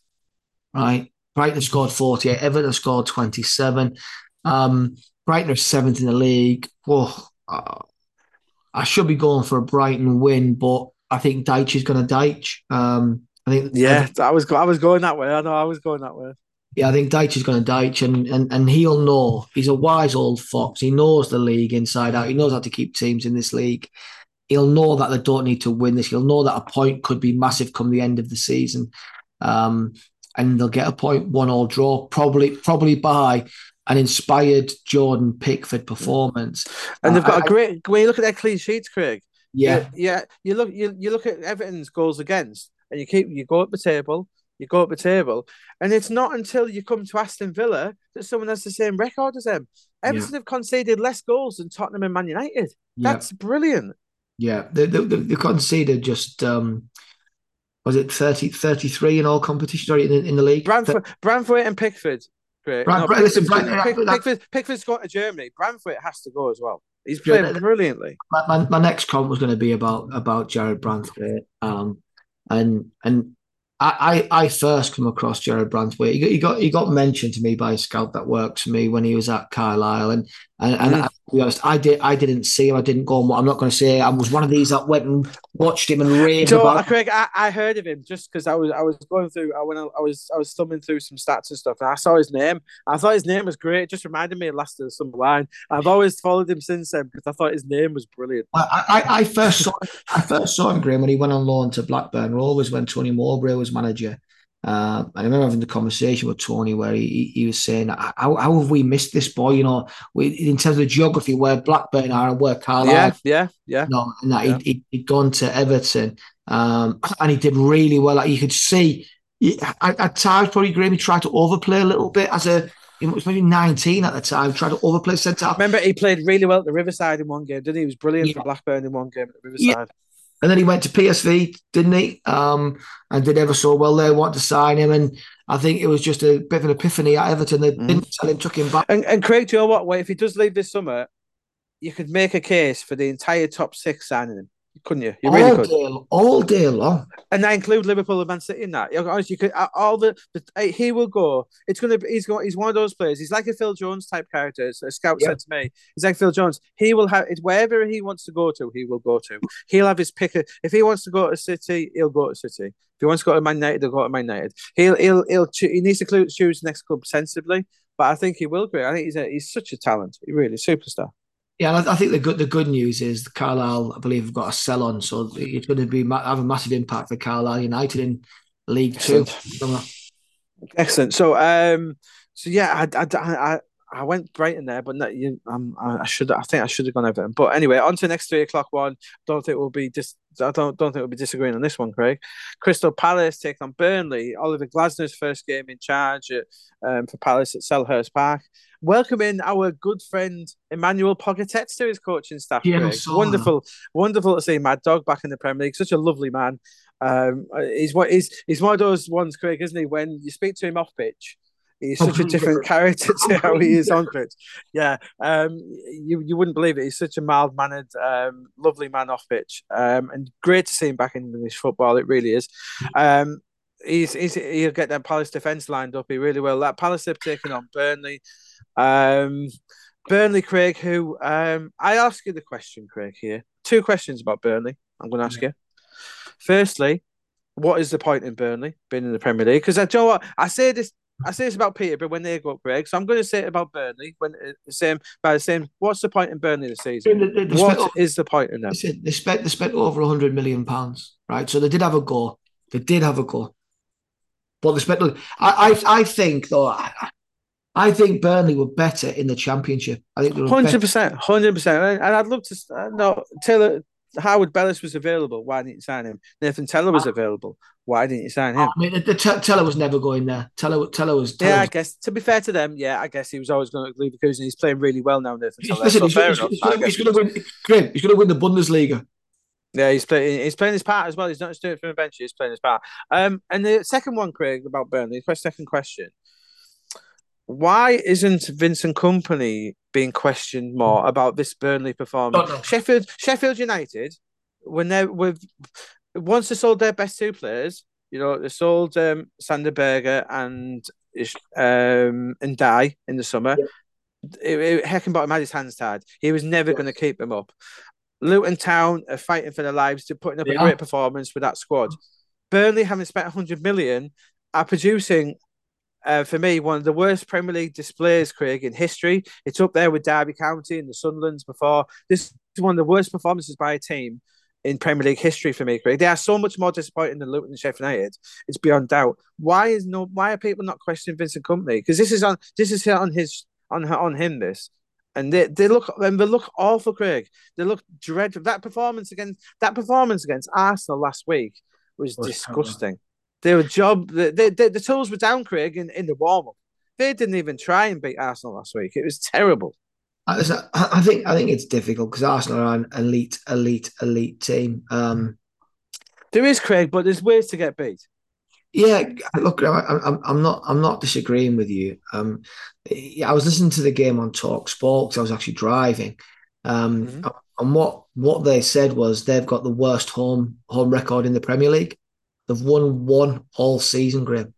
right? Brighton scored 48, Everton scored 27. Um, Brighton are seventh in the league. Oh, I should be going for a Brighton win, but I think Dyche is going to Dyche. Um, I think yeah, I was I was going that way. I know I was going that way. Yeah, I think Dyche is going to Dyche, and, and and he'll know. He's a wise old fox. He knows the league inside out. He knows how to keep teams in this league. He'll know that they don't need to win this. He'll know that a point could be massive come the end of the season, um, and they'll get a point one all draw, probably probably by an inspired Jordan Pickford performance. And they've got uh, a great. When you look at their clean sheets, Craig. Yeah, yeah. You look you, you look at Everton's goals against, and you keep you go up the table, you go up the table, and it's not until you come to Aston Villa that someone has the same record as them. Everton yeah. have conceded less goals than Tottenham and Man United. That's yeah. brilliant. Yeah, they, they, they conceded just um, was it 30, 33 in all competitions or in, in the league? Branthwaite, Branthwaite and Pickford. Great. no, listen, Pickford, Pickford, Pickford's gone to Germany. Branthwaite has to go as well. He's playing yeah, brilliantly. My, my, my, next comment was going to be about about Jarrad Branthwaite, um, and and I, I, first come across Jarrad got, he got he got mentioned to me by a scout that works for me when he was at Carlisle, and and, and mm. I, to be honest, I did I didn't see him. I didn't go on. I'm not going to say I was one of these that went and watched him and raved so, about. Craig, I, I heard of him just because I was I was going through I when I, I, was I was thumbing through some stats and stuff, and I saw his name. I thought his name was great. It just reminded me of last of the summer line. I've always followed him since then because I thought his name was brilliant. I, I, I first saw I first saw him Graeme when he went on loan to Blackburn Rovers when Tony Mowbray was manager. Uh, I remember having the conversation with Tony where he, he was saying, how, how have we missed this boy? You know, we, in terms of geography, where Blackburn are and where Carlisle. Yeah, yeah, yeah. You know, and that yeah. He'd, he'd, gone to Everton um, and he did really well. Like you could see, at, at times, probably Graeme, he tried to overplay a little bit as a. He was maybe 19 at the time, tried to overplay centre half. Remember, he played really well at the Riverside in one game, didn't he? He was brilliant yeah. for Blackburn in one game at the Riverside. Yeah. And then he went to PSV, didn't he? Um, and did ever so well there, wanted to sign him. And I think it was just a bit of an epiphany at Everton. They mm. didn't sell him, took him back. And, and Craig, do you know what? Well, if he does leave this summer, you could make a case for the entire top six signing him couldn't you? You all really could. Day, all day long. And I include Liverpool and Man City in that. Honestly, you could uh, all the, the he will go. It's gonna be he's going he's one of those players. He's like a Phil Jones type character. A scout yep. said to me, he's like Phil Jones. He will have it wherever he wants to go to, he will go to. He'll have his pick. If he wants to go to City, he'll go to City. If he wants to go to Man United, he'll go to Man United. He'll he'll he'll he needs to choose the next club sensibly. But I think he will go. I think he's a, he's such a talent. He really superstar. Yeah, I think the good the good news is Carlisle, I believe, have got a sell on, so it's going to be have a massive impact for Carlisle United in League Two. Excellent. So, um, so yeah, I, I, I, I went Brighton there, but not, you, um, I should. I think I should have gone Everton. But anyway, on to the next three o'clock one. Don't think we'll be dis- I don't don't think we'll be disagreeing on this one, Craig. Crystal Palace take on Burnley. Oliver Glasner's first game in charge at, um, for Palace at Selhurst Park welcoming our good friend Emanuel Pogatetz to his coaching staff. Yeah, wonderful, wonderful to see Mad Dog back in the Premier League. Such a lovely man. Um, he's what he's he's one of those ones, Craig, isn't he? When you speak to him off pitch, he's such a different character to how he is on pitch. Yeah, um, you you wouldn't believe it. He's such a mild mannered, um, lovely man off pitch, um, and great to see him back in English football. It really is. Um, he's, he's he'll get that Palace defense lined up. He really will. That Palace have taken on Burnley. Um, Burnley, Craig, who um, I ask you the question, Craig, here. Two questions about Burnley. I'm going to ask yeah. you. Firstly, what is the point in Burnley being in the Premier League? Because I you know what I say this. I say this about Peterborough when they go up, Greg. So I'm going to say it about Burnley when uh, the same by the same. What's the point in Burnley this season? They, they, what is the point in them? They spent they spent over 100 million pounds, right? So they did have a go. They did have a go. But they spent. I I, I think though. I, I think Burnley were better in the championship. I think hundred percent, hundred percent. And I'd love to uh, know Taylor Harwood-Bellis was available. Why didn't you sign him? Nathan Tella was available. Why didn't you sign him? I mean, the, the Tella was never going there. Tella, Tella was. Tella yeah, was... I guess to be fair to them, yeah, I guess he was always going to leave the He's playing really well now. Nathan Tella. Listen, so he's, he's, he's, going to win. He's going to win the Bundesliga. Yeah, he's playing. He's playing his part as well. He's not just doing it from the bench. He's playing his part. Um, and the second one, Craig, about Burnley. Second question why isn't Vincent Kompany being questioned more about this Burnley performance? Oh, no. Sheffield Sheffield United, when they're with once they sold their best two players, You know, they sold um, Sander Berge and um, and Die in the summer. Yeah. It, it, Heckingbottom had his hands tied. He was never going to keep them up. Luton Town are fighting for their lives to putting up they a great performance with that squad. Burnley, having spent 100 million, are producing, uh, for me, one of the worst Premier League displays, Craig, in history. It's up there with Derby County and the Sunderlands before. This is one of the worst performances by a team in Premier League history for me, Craig. They are so much more disappointing than Luton and Sheffield United. It's beyond doubt. Why is no? Why are people not questioning Vincent Kompany? Because this is on this is on his on her on him. This and they, they look and they look awful, Craig. They look dreadful. That performance against that performance against Arsenal last week was disgusting. They were job the, the, the tools were down, Craig, in, in the warm up. They didn't even try and beat Arsenal last week. It was terrible. I, I think I think it's difficult because Arsenal are an elite, elite, elite team. Um, there is Craig, but there's ways to get beat. Yeah, look, I, am I'm not I'm not disagreeing with you. Um, I was listening to the game on Talk Sports. I was actually driving, um, mm-hmm. and what what they said was they've got the worst home home record in the Premier League. They've won one all season, Graeme.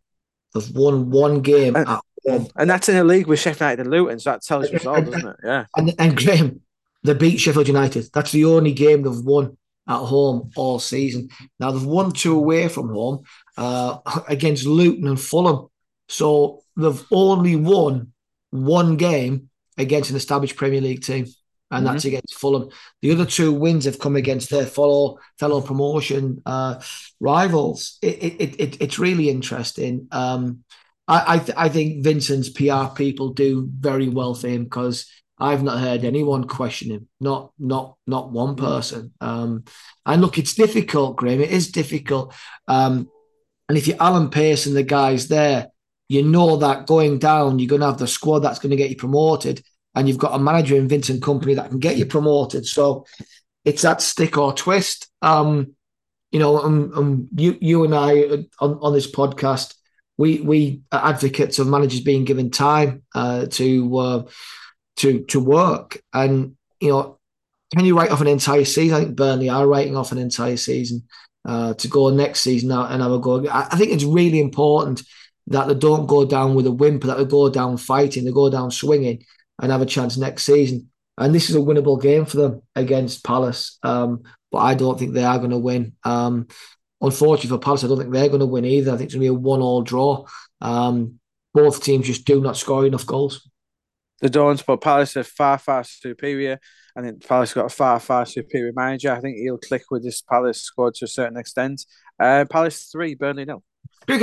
They've won one game and, at home, and that's in a league with Sheffield United and Luton. So that tells us all, doesn't it? Yeah. And and Graeme, they beat Sheffield United. That's the only game they've won at home all season. Now they've won two away from home uh, against Luton and Fulham, so they've only won one game against an established Premier League team, and mm-hmm. that's against Fulham. The other two wins have come against their fellow fellow promotion uh, rivals. It, it, it, it's really interesting. Um, I I, th- I think Vincent's PR people do very well for him because I've not heard anyone question him. Not not not one person. Um, and look, it's difficult, Graeme. It is difficult. Um, and if you're Alan and the guys there, you know that going down, you're going to have the squad that's going to get you promoted, and you've got a manager in Vincent Kompany that can get you promoted. So it's that stick or twist. Um, you know, um, um, you you and I uh, on, on this podcast, we we are advocates of managers being given time uh, to. Uh, to to work. And you know, can you write off an entire season? I think Burnley are writing off an entire season uh, to go next season and have a go. I, think it's really important that they don't go down with a whimper, that they go down fighting, they go down swinging and have a chance next season. And this is a winnable game for them against Palace. Um, but I don't think they are going to win. Um, unfortunately for Palace, I don't think they're going to win either. I think it's going to be a one-all draw. Um, both teams just do not score enough goals the Dons, but Palace are far, far superior. I think Palace got a far, far superior manager. I think he'll click with this Palace squad to a certain extent. Uh, Palace three, Burnley nil. Make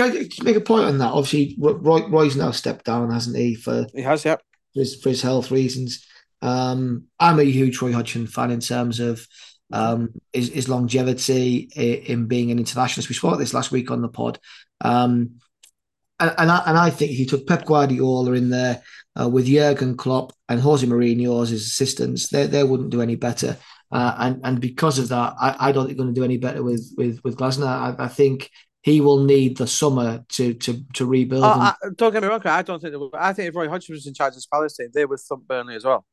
a point on that. Obviously, Roy, Roy's now stepped down, hasn't he? For he has, yeah, for his, for his health reasons. Um, I'm a huge Roy Hodgson fan in terms of um, his, his longevity in being an internationalist. We spoke this last week on the pod. Um, and, and, I, and I think he took Pep Guardiola in there uh, with Jurgen Klopp and Jose Mourinho as his assistants, they, they wouldn't do any better. Uh, and and because of that, I, I don't think going to do any better with with with Glasner. I, I think he will need the summer to to to rebuild. Oh, I, don't get me wrong, I don't think. I think if Roy Hodgson was in charge of Palestine, they would thump Burnley as well.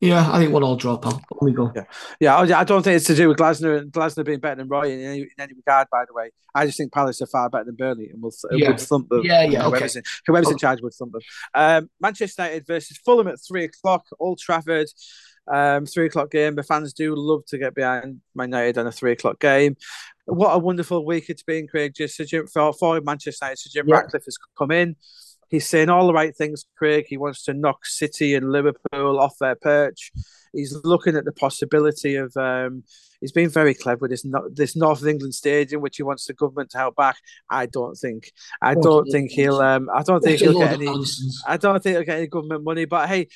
Yeah, I think one all drop on. Let me go. Yeah, yeah. I don't think it's to do with Glasner and Glasner being better than Roy in any, in any regard. By the way, I just think Palace are far better than Burnley and we'll, yeah. would thump them. Yeah, yeah. Whoever's, okay. in, whoever's okay. in charge would thump them. Um, Manchester United versus Fulham at three o'clock, Old Trafford. Um, three o'clock game. The fans do love to get behind Man United on a three o'clock game. What a wonderful week it's been, Craig. Just for, for Manchester United, Sir Jim yeah. Ratcliffe has come in he's saying all the right things, Craig. He wants to knock City and Liverpool off their perch. He's looking at the possibility of. Um, he's been very clever with this this North of England stadium, which he wants the government to help back. I don't think. I don't think he'll. Um, I don't think he'll get any. I don't think he'll get any government money. But hey,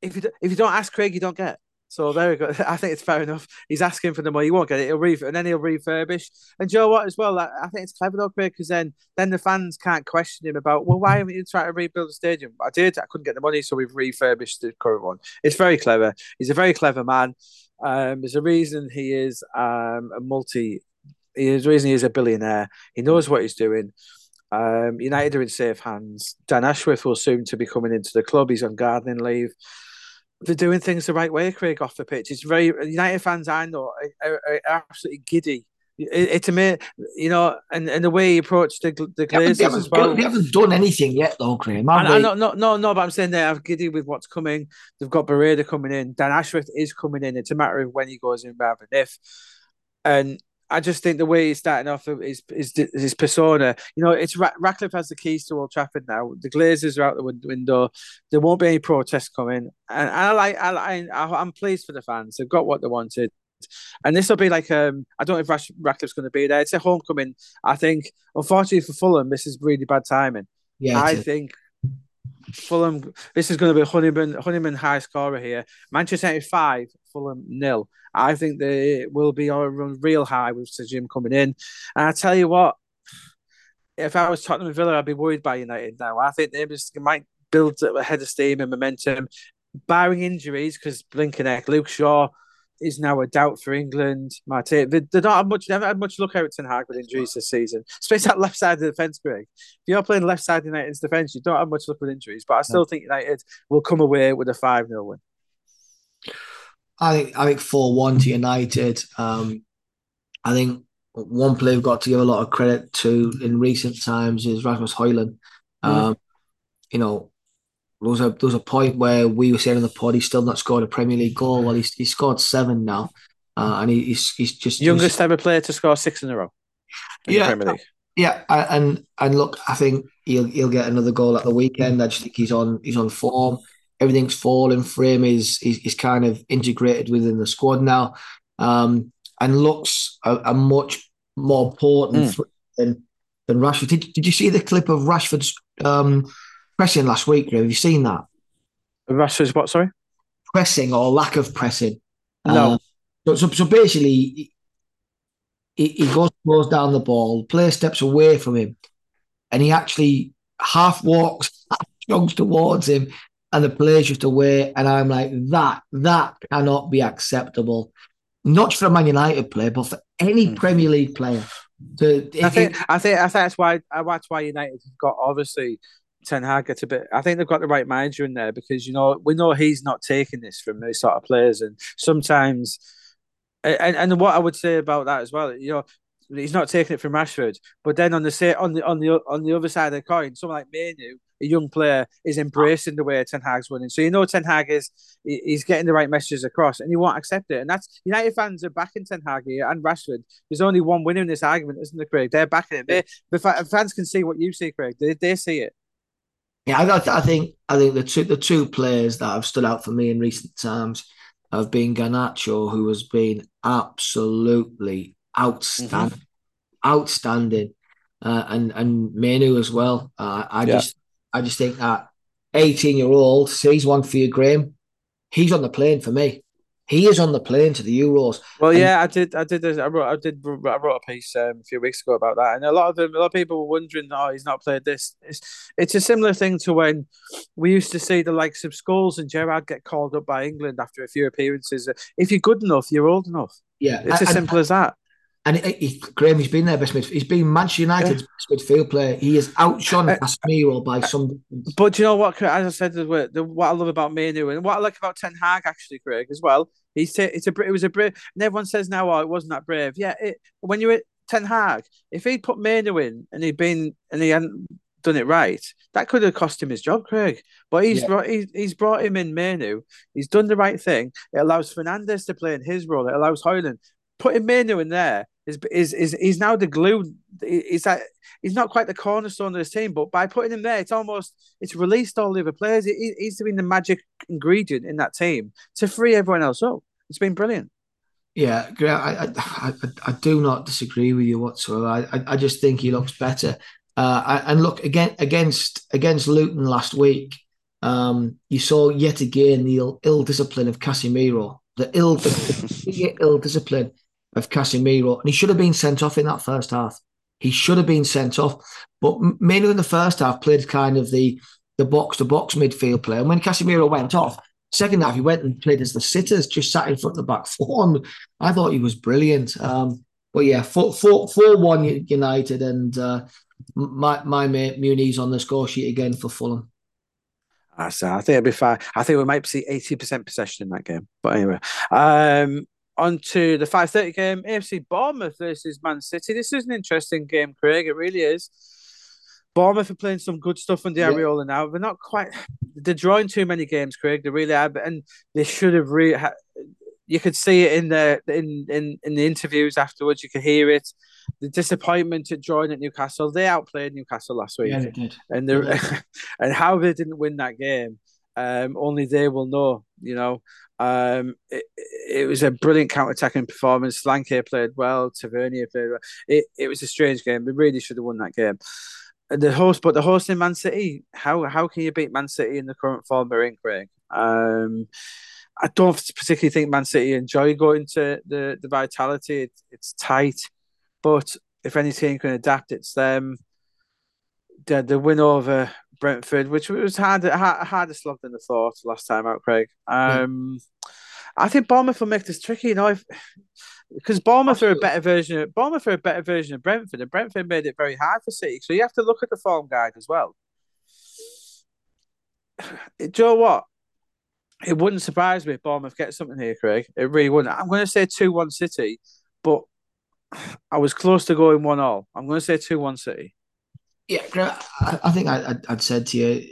if you if you don't ask Craig, you don't get. So there we go. I think it's fair enough. He's asking for the money. He won't get it. He'll re- and then he'll refurbish. And Joe, what as well? I, think it's clever though, because then then the fans can't question him about well, why haven't you tried to rebuild the stadium? I did. I couldn't get the money, so we've refurbished the current one. It's very clever. He's a very clever man. Um, there's a reason he is um, a multi. There's a reason he is a billionaire. He knows what he's doing. Um, United are in safe hands. Dan Ashworth will soon to be coming into the club. He's on gardening leave they're doing things the right way, Craig, off the pitch. It's very United fans I know are, are, are absolutely giddy it's a you know, and, and the way he approached the the Glazers they as well. They haven't done anything yet, though, Graeme. I, I, no, no, no, no, but I'm saying they have giddy with what's coming. They've got Berrada coming in. Dan Ashworth is coming in. It's a matter of when he goes in rather than if. And I just think the way he's starting off is is his persona. You know, it's Ratcliffe has the keys to Old Trafford now. The Glazers are out the window. There won't be any protests coming, and I like I, I I'm pleased for the fans. They've got what they wanted. And this will be like um I don't know if Rash- Ratcliffe's going to be there. It's a homecoming. I think unfortunately for Fulham, this is really bad timing. Yeah, I think Fulham. This is going to be Honeyman Honeyman high scorer here. Manchester United five, Fulham nil. I think they will be on real high with Sir Jim coming in. And I tell you what, if I was Tottenham Villa, I'd be worried by United now. I think they just might build a head of steam and momentum, barring injuries, because Blinkeneck, Luke Shaw is now a doubt for England. Mate, they, they don't have much. They haven't had much look out Ten Hag with injuries this season, especially that left side of the defence. Greg, if you're playing left side United's defence, you don't have much luck with injuries. But I still think United will come away with a five 0 win. I think I think four one to United. Um, I think one player we've got to give a lot of credit to in recent times is Rasmus Højlund. Mm. Um, you know, there was a there was a point where we were saying on the pod he's still not scored a Premier League goal. Well, he's he's scored seven now, uh, and he, he's he's just youngest ever player to score six in a row. In yeah, yeah, and and look, I think he'll he'll get another goal at the weekend. I just think he's on he's on form. Everything's falling for him. He's he's, he's kind of integrated within the squad now, um, and looks a, a much more important mm. than than Rashford. Did, did you see the clip of Rashford's um, pressing last week. Have you seen that? Rashford's what? Sorry, pressing or lack of pressing. No. Uh, so, so, basically, he, he goes goes down the ball, player steps away from him, and he actually half walks, half jogs towards him, and the player's just away. And I'm like, that that cannot be acceptable, not just for a Man United player, but for any mm. Premier League player. To, I think I think I think that's why that's why United have got obviously Ten Hag gets a bit. I think they've got the right manager in there because you know we know he's not taking this from those sort of players, and sometimes, and and what I would say about that as well, you know, he's not taking it from Rashford, but then on the say on the on the on the other side of the coin, someone like Mainoo, a young player, is embracing the way Ten Hag's winning. So you know Ten Hag is he's getting the right messages across, and he won't accept it. And that's United fans are backing Ten Hag here and Rashford. There's only one winner in this argument, isn't there, Craig? They're backing it. They, the fans can see what you see, Craig. They, they see it. Yeah, I, I, think I think the two the two players that have stood out for me in recent times have been Garnacho, who has been absolutely outstanding, mm-hmm. outstanding, uh, and and Mainoo as well. Uh, I yeah. just I just think that eighteen year old sees one for you, Graeme. He's on the plane for me. He is on the plane to the Euros. Well, and, yeah, I did. I did. I wrote. I did. I wrote a piece um, a few weeks ago about that, and a lot of them, a lot of people were wondering, "Oh, he's not played this." It's, it's a similar thing to when we used to see the likes of Scholes and Gerard get called up by England after a few appearances. If you're good enough, you're old enough. Yeah, it's as simple as that. And he, he, Graeme, he's been there best midfield. He's been Manchester United's yeah. best midfield player. He is outshone uh, Casemiro by uh, some. But you know what? As I said, the, the, what I love about Mainoo and what I like about Ten Hag actually, Craig, as well. He's t- it's a it was a brave. And everyone says now, oh, it wasn't that brave. Yeah, it, when you're at Ten Hag, if he'd put Mainoo in and he'd been and he hadn't done it right, that could have cost him his job, Craig. But he's yeah. brought he's, he's brought him in Mainoo. He's done the right thing. It allows Fernandes to play in his role. It allows Højlund putting Mainoo in there is is is he's now the glue. He's that he's not quite the cornerstone of this team, but by putting him there, it's almost it's released all the other players. He, he's been the magic ingredient in that team to free everyone else up. It's been brilliant. Yeah, I, I, I, I do not disagree with you whatsoever. I, I just think he looks better. Uh, and look again against against Luton last week. Um, you saw yet again the ill, ill discipline of Casemiro, the ill the ill discipline of Casemiro, and he should have been sent off in that first half. He should have been sent off. But Mainoo in the first half played kind of the the box to box midfield player. And when Casemiro went off, second half he went and played as the sitters, just sat in front of the back four. And I thought he was brilliant. Um, but yeah, four, four, four one United, and uh, my my mate Muniz on the score sheet again for Fulham. I say, I think it'll be fine. I think we might see eighty percent possession in that game. But anyway, um, on to the 5.30 game, AFC Bournemouth versus Man City. This is an interesting game, Craig. It really is. Bournemouth are playing some good stuff on the Iraola now. They're not quite. They're drawing too many games, Craig. They really are, and they should have really. You could see it in the in, in in the interviews afterwards. You could hear it. The disappointment at drawing at Newcastle. They outplayed Newcastle last week, Yeah, they did. and they and how they didn't win that game. Um, only they will know. You know, um, it, it was a brilliant counter-attacking performance. Solanke played well. Tavernier played well. It, it was a strange game. We really should have won that game. And the host, but the host in Man City. How how can you beat Man City in the current form they're in, Craig? Um, I don't particularly think Man City enjoy going to the the vitality. It, it's tight, but if any team can adapt, it's them. The the win over Brentford, which was harder harder slog than I thought last time out, Craig. Um, I think Bournemouth will make this tricky, you know, because Bournemouth are a better version. Of, Bournemouth are a better version of Brentford, and Brentford made it very hard for City. So you have to look at the form guide as well. Do you know what? It wouldn't surprise me if Bournemouth get something here, Craig. It really wouldn't. I'm going to say two one City, but I was close to going one all. I'm going to say two one City. Yeah, I, I think I, would said to you.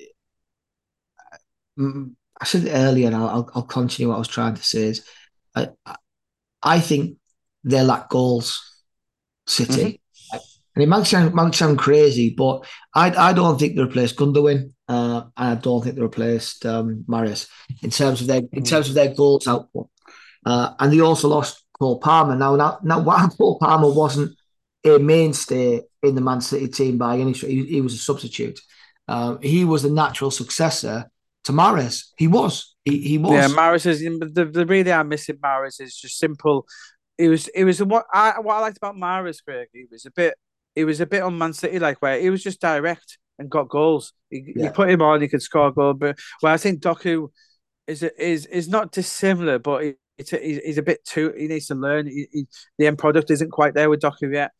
mm, I said earlier, and I'll, I'll continue what I was trying to say. Is I, I think they lack goals, City. Mm-hmm. And it might sound, might sound crazy, but I, I don't think they replaced Gundogan, uh, and I don't think they replaced um, Mahrez in terms of their in terms of their goals output. Uh, and they also lost Cole Palmer. Now, now, now, while Cole Palmer wasn't a mainstay in the Man City team by any stretch, he, he was a substitute. Uh, he was the natural successor to Mahrez. He was. He, he was. Yeah, Mahrez is the, the really I'm missing Mahrez is just simple. It was it was what I what I liked about Mahrez. Craig. He was a bit he was a bit on Man City like where he was just direct and got goals. He, yeah. You put him on, he could score a goal. But well, I think Doku is is is not dissimilar, but he, he's a bit too. He needs to learn. He, he, the end product isn't quite there with Doku yet,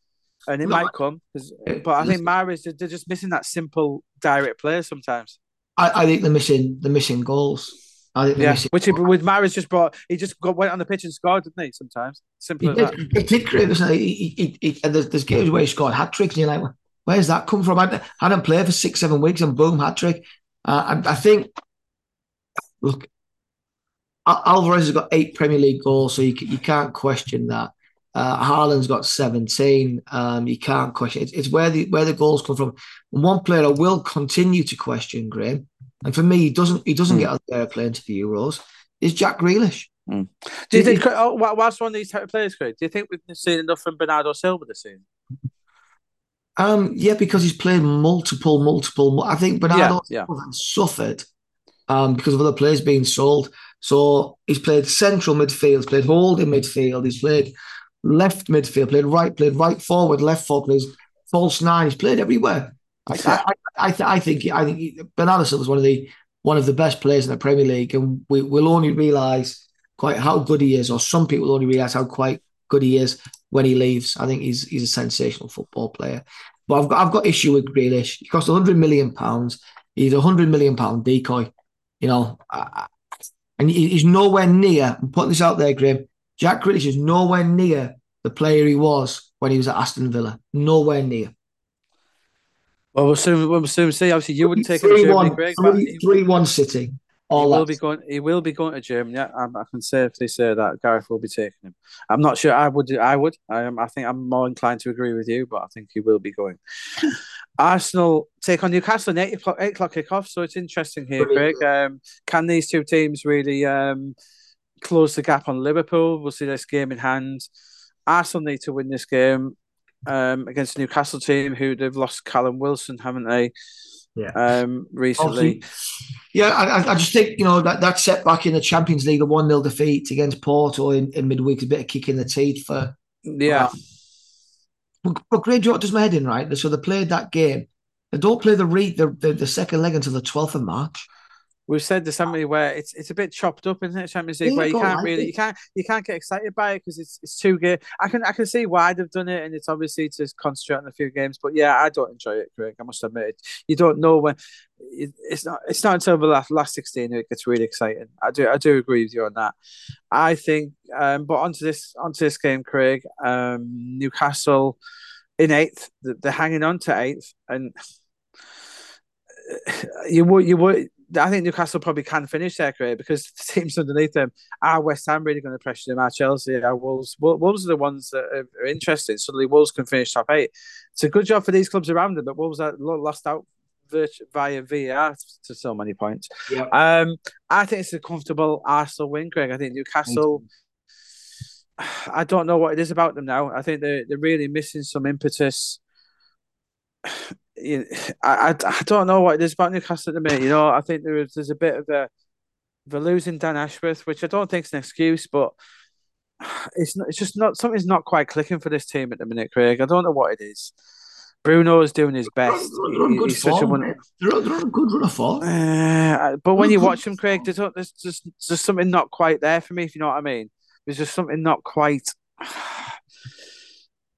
and it no, might come. But I think Mahrez they're just missing that simple direct player sometimes. I, I think they're missing the missing goals. I think yeah, which he, with Mahrez just brought, he just got went on the pitch and scored, didn't he? Sometimes simple he did. It did create, he? He, he, and there's, there's games where he scored hat tricks, and you're like, where's that come from? I hadn't played for six, seven weeks, and boom, hat trick. Uh, I, I, think, look, Alvarez has got eight Premier League goals, so you you can't question that. Uh, Haaland's got 17. Um, you can't question it. It's, where the where the goals come from. And one player I will continue to question, Graeme, and for me, he doesn't he doesn't mm. get out there playing to the Euros. Is Jack Grealish? Mm. Do you think? Oh, whilst one of these type of players, Craig, do you think we've seen enough from Bernardo Silva this season? Um, yeah, because he's played multiple, multiple. I think Bernardo yeah, yeah. suffered um, because of other players being sold. So he's played central midfield, he's played holding midfield, he's played left midfield, played right, played right forward, left forward, plays false nine. He's played everywhere. I, I, I, th- I think I think Bernardo Silva is one of the one of the best players in the Premier League, and we will only realise quite how good he is, or some people only realise how quite good he is when he leaves. I think he's he's a sensational football player. But I've got I've got issue with Grealish. He cost 100 million pounds. He's a 100 million pound decoy. You know, and he's nowhere near. I'm putting this out there, Graeme. Jack Grealish is nowhere near the player he was when he was at Aston Villa. Nowhere near. Well, we'll soon we'll soon see. Obviously, you wouldn't take him to Germany, Greg. Three, three one City. All he will be going. He will be going to Germany. I, I, can safely say that Gareth will be taking him. I'm not sure. I would. I would. I, I think I'm more inclined to agree with you, but I think he will be going. Arsenal take on Newcastle at eight o'clock, eight o'clock kickoff. So it's interesting here, Craig. Um, can these two teams really um, close the gap on Liverpool? We'll see this game in hand. Arsenal need to win this game um, against the Newcastle team, who they've lost Callum Wilson, haven't they? Yeah. Um, recently. Obviously, yeah, I, I just think you know that that setback in the Champions League, the one 0 defeat against Porto in, in midweek, is a bit of kick in the teeth for. Yeah. But, but Great Joe does my head in right. So they played that game. They don't play the re the, the, the second leg until the twelfth of March. We've said this somebody where it's it's a bit chopped up in the Champions League Yeah, where you can't on, really it. you can't you can't get excited by it because it's it's too good. I can I can see why they've done it and it's obviously to concentrate on a few games. But yeah, I don't enjoy it, Craig. I must admit it. You don't know when it's not it's not until the last last sixteen it gets really exciting. I do I do agree with you on that. I think um but onto this onto this game, Craig. Um Newcastle in eighth, they're hanging on to eighth and you would you would I think Newcastle probably can finish their career because the teams underneath them are West Ham really going to pressure them. Are Chelsea, are Wolves. Wolves are the ones that are, interested. Suddenly, Wolves can finish top eight. It's a good job for these clubs around them, but Wolves are lost out via VAR to so many points. Yeah. Um, I think it's a comfortable Arsenal win, Greg. I think Newcastle. I don't know what it is about them now. I think they're they're really missing some impetus. You, I, I, I don't know what it is about Newcastle at the minute. You know, I think there is there's a bit of a they're losing Dan Ashworth, which I don't think is an excuse, but it's not, it's just not something's not quite clicking for this team at the minute, Craig. I don't know what it is. Bruno is doing his best. They're on, good He's such form, They're, on- they're on a good run of form. Uh, but when you watch him, Craig, there's, there's just there's just something not quite there for me. If you know what I mean, there's just something not quite.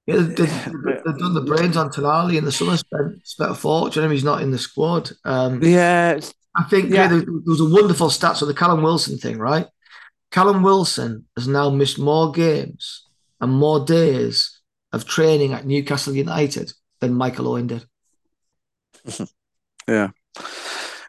Yeah, they, they, they've done the brains on Tonali in the summer, spent, spent a fortune. and He's not in the squad. Um, Yeah, I think Yeah. yeah. there, there was a wonderful stat. So the Callum Wilson thing, right? Callum Wilson has now missed more games and more days of training at Newcastle United than Michael Owen did. yeah.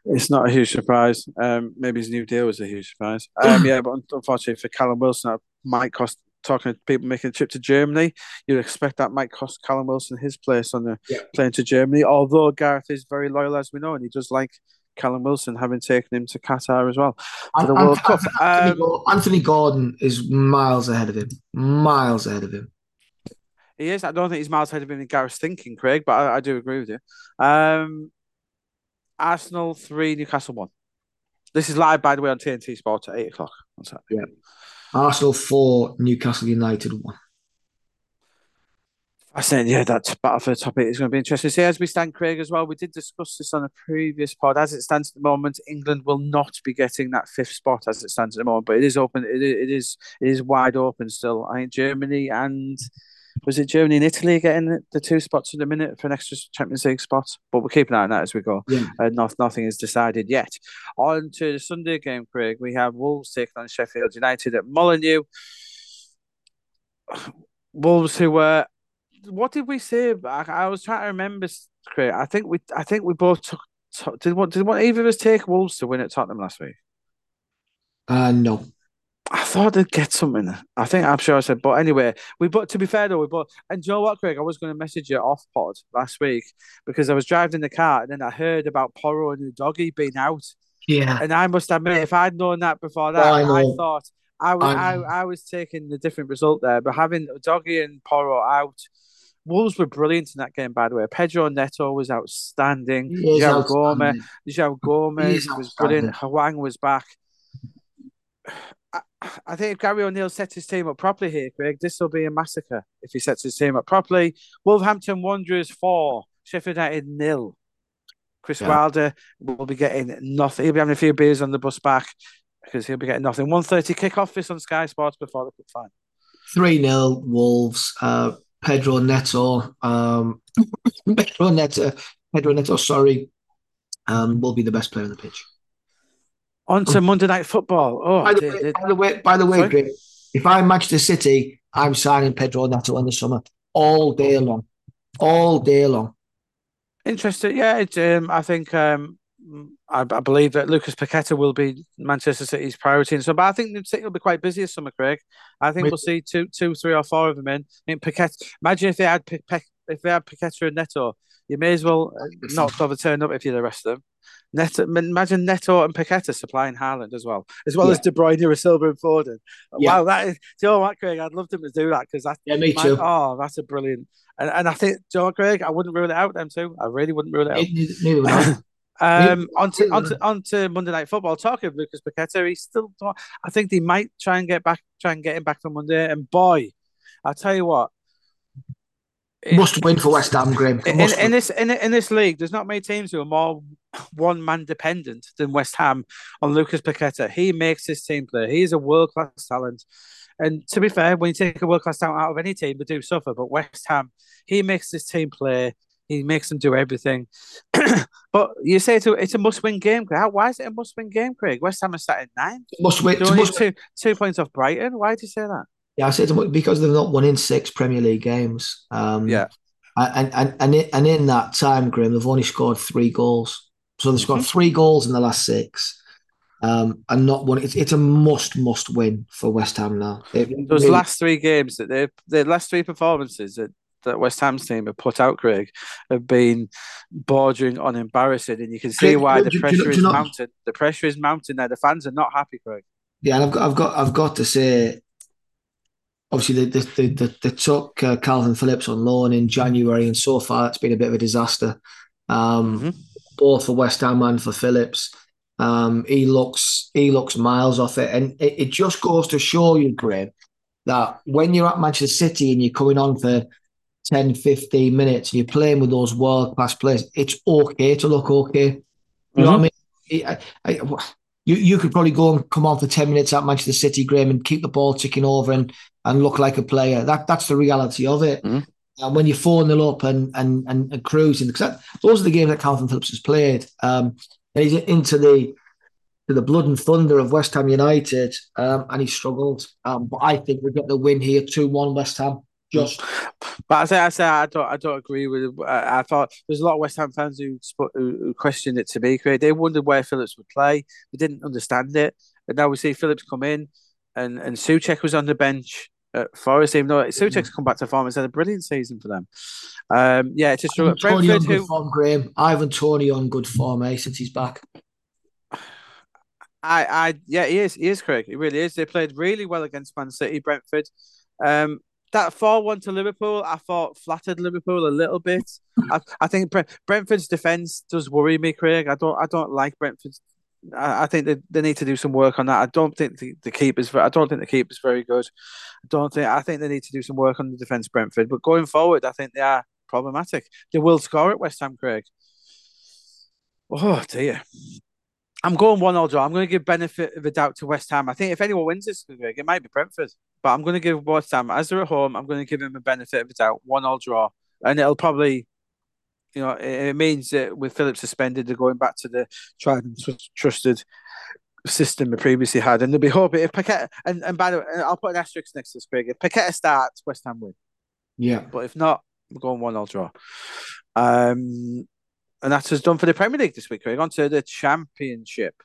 It's not a huge surprise. Um, maybe his new deal was a huge surprise. Um, yeah, but unfortunately for Callum Wilson, that might cost. Talking to people making a trip to Germany, you'd expect that might cost Callum Wilson his place on the Yeah. plane to Germany. Although Gareth is very loyal, as we know, and he does like Callum Wilson, having taken him to Qatar as well for the World Cup. Anthony, Um, Anthony Gordon is miles ahead of him. Miles ahead of him. He is. I don't think he's miles ahead of him in Gareth's thinking, Craig, but I, I do agree with you. Um, Arsenal three, Newcastle one. This is live, by the way, on TNT Sport at eight o'clock on Saturday. Arsenal four, Newcastle United one. I said, yeah, that's battle for the top eight is going to be interesting. See, as we stand, Craig, as well, we did discuss this on a previous pod. As it stands at the moment, England will not be getting that fifth spot as it stands at the moment, but it is open. It, is- it is it is wide open still. I think Germany and was it Germany and Italy getting the two spots in a minute for an extra Champions League spot? But we'll keep an eye on that as we go. Yeah. Uh, not, nothing is decided yet. On to the Sunday game, Craig. We have Wolves taking on Sheffield United at Molyneux. Wolves who were what did we say? I, I was trying to remember, Craig. I think we, I think we both took. took- Did what? Did what? Either of us take Wolves to win at Tottenham last week? Uh, no. I thought they'd get something. I think I'm sure I said, but anyway, we. But to be fair though, we both. And Joe, what, Craig? I was going to message you off pod last week because I was driving in the car and then I heard about Porro and the Doggy being out, Yeah. and I must admit, if I'd known that before that, I I, thought I was, I I, was taking the different result there. But having Doggy and Porro out. Wolves were brilliant in that game, by the way. Pedro Neto was outstanding. João Gomes. João Gomes was brilliant. Hwang was back. I, think if Gary O'Neill sets his team up properly here, Craig, this will be a massacre if he sets his team up properly. Wolverhampton Wanderers four, Sheffield United nil. Chris Yeah. Wilder will be getting nothing. He'll be having a few beers on the bus back because he'll be getting nothing. 1.30 kickoff this on Sky Sports before the cup final. 3 0 Wolves. Uh, Pedro Neto. Um, Pedro Neto. Pedro Neto, sorry. Um, will be the best player on the pitch. On to Monday Night Football. Oh, By the, way, by the way, by the way, Greg, if I'm Manchester City, I'm signing Pedro Neto in the summer all day long, all day long. Interesting. Yeah, it's, um, I think um, I, I believe that Lucas Paqueta will be Manchester City's priority. And so, but I think the City will be quite busy this summer, Craig. I think we'll see two, two, three, or four of them in. I mean, Paqueta. Imagine if they had Pe- Pe- if they had Paqueta and Neto, you may as well uh, not bother turning up if you're the rest of them. Neto, imagine Neto and Paqueta supplying Haaland as well, as well as De Bruyne, or Silva, and Foden. Yeah. Wow, that is. Do you know what, Craig? I'd love them to do that because that Yeah, me Man, too. oh, that's a brilliant. And, and I think, Joe Craig, I wouldn't rule it out, them too. I really wouldn't rule it out. Um, on to, on, would to, on to Monday Night Football. Talking of Lucas Paqueta, he's still. I think they might try and get back, try and get him back for Monday. And boy, I'll tell you what, Must win for West Ham, Graham. In, in this in, in this league, there's not many teams who are more one man dependent than West Ham on Lucas Paqueta. He makes his team play. He is a world class talent. And to be fair, when you take a world class talent out of any team, they do suffer. But West Ham, he makes this team play. He makes them do everything. but you say it's a, it's a must win game. How, why is it a must win game, Craig? West Ham are sat in nine. Must win. They're it's a only must- two, two points off Brighton. Why do you say that? Yeah, I said to- because they've not won in six Premier League games. Um, Yeah. and and and in, and in that time, Graeme, they've only scored three goals. So they've scored Mhm. three goals in the last six, um, and not one. It's, it's a must must win for West Ham now. It Those last three games that they the last three performances that, that West Ham's team have put out, Craig, have been bordering on embarrassing, and you can see Craig, why do- the do pressure know- do is know- The pressure is mounting there. The fans are not happy, Craig. Yeah, and I've got, I've got, I've got to say, obviously they they, they, they took uh, Calvin Phillips on loan in January, and so far it's been a bit of a disaster, um, Mhm. both for West Ham and for Phillips. Um, he looks he looks miles off it, and it, it just goes to show you, Graeme, that when you're at Manchester City and you're coming on for 10, 15 minutes and you're playing with those world class players, it's okay to look okay. You know what I mean? I, I, you you could probably go and come on for ten minutes at Manchester City, Graeme, and keep the ball ticking over and and look like a player. That that's the reality of it. Mhm. And when you're four 0 up and and and, and cruising, because that, those are the games that Calvin Phillips has played. Um, and he's into the to the blood and thunder of West Ham United, um, and he struggled. Um, but I think we get the win here, two one West Ham. Just But I say, I say, I don't, I don't agree with. I, I thought there's a lot of West Ham fans who, who who questioned it to me. Craig. They wondered where Phillips would play. They didn't understand it, and now we see Phillips come in, and and Souček was on the bench at Forest. Even though Souček's come back to form, has had a brilliant season for them. Um, yeah, it's just Ivan Toney on Brentford good who form, Graeme. Ivan Toney on good form, eh? Since he's back. I, I, yeah, he is, he is, Craig. He really is. They played really well against Man City, Brentford. Um, that four one to Liverpool, I thought flattered Liverpool a little bit. I, I think Bre- Brentford's defense does worry me, Craig. I don't, I don't like Brentford's. I, I think they, they need to do some work on that. I don't think the, the keeper's. I don't think the keeper's very good. I don't think. I think they need to do some work on the defense, Brentford. But going forward, I think they are problematic. They will score at West Ham, Craig. Oh dear. I'm going one all draw. I'm going to give benefit of the doubt to West Ham. I think if anyone wins this, Greg, it might be Brentford. But I'm going to give West Ham, as they're at home, I'm going to give them a benefit of the doubt. One all draw. And it'll probably, you know, it, it means that with Phillips suspended, they're going back to the tried and trusted system they previously had. And they'll be hoping if Paqueta, and, and by the way, I'll put an asterisk next to this, Greg. If Paqueta starts, West Ham win. Yeah. But if not, we're going one all draw. Um, and that's us done for the Premier League this week, Craig. On to the Championship.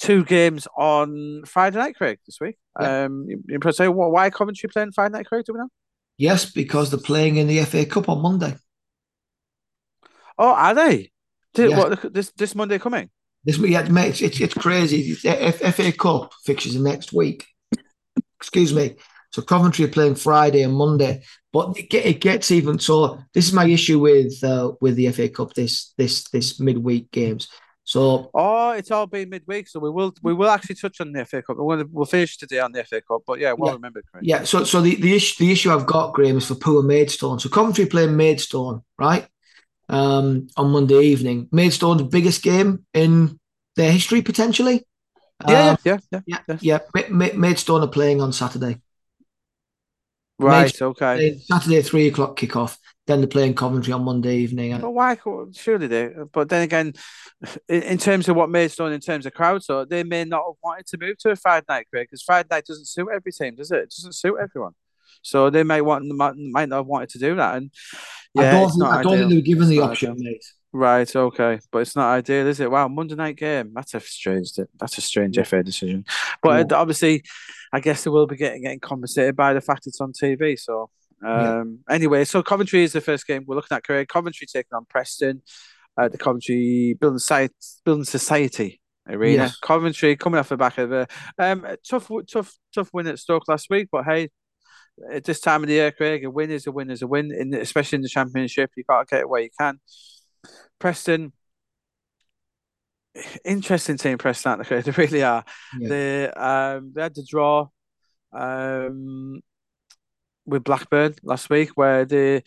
Two games on Friday night, Craig, this week. Yeah. Um, you, you probably say, why Coventry playing Friday night, Craig? Do we know? Yes, because they're playing in the FA Cup on Monday. Oh, are they? Did, Yes. what, this this Monday coming? This week, yeah, mate, it's, it's, it's crazy. The F- FA Cup fixtures are next week. Excuse me. So Coventry are playing Friday and Monday, but it, get, it gets even. So this is my issue with uh, with the FA Cup this this this midweek games. So Oh, it's all been midweek, so we will we will actually touch on the FA Cup. Gonna, we'll finish today on the FA Cup, but yeah, well Yeah. remembered, Craig. yeah, so so the the issue the issue I've got, Graeme, is for poor Maidstone. So Coventry playing Maidstone, right? Um, on Monday evening. Maidstone's biggest game in their history potentially. Yeah, Um, yeah, yeah, yeah. yeah, yeah. Maidstone are playing on Saturday. Right, okay. Saturday three o'clock kickoff. Then they're playing Coventry on Monday evening. And But why? Surely they. But then again, in, in terms of what Maidstone, in terms of crowds, so they may not have wanted to move to a Friday night, Craig, because Friday night doesn't suit every team, does it? It doesn't suit everyone. So they may want might, might not have wanted to do that, and I yeah, don't, think, I don't think they were given the It's not option, ideal. mate. Right, okay, but it's not ideal, is it? Wow, Monday night game. That's a strange. That's a strange FA decision. But Yeah. uh, obviously, I guess they will be getting getting compensated by the fact it's on TV. So Yeah. um, anyway, so Coventry is the first game we're looking at. Craig Coventry taking on Preston, uh, the Coventry Building Society, Building Society Arena. Yes. Coventry coming off the back of a um, a tough, tough, tough win at Stoke last week, but hey. At this time of the year, Craig, a win is a win is a win, in, especially in the championship. You got to get it where you can. Preston, interesting team, Preston, aren't they? They really are. Yeah. They um they had the draw um with Blackburn last week, where they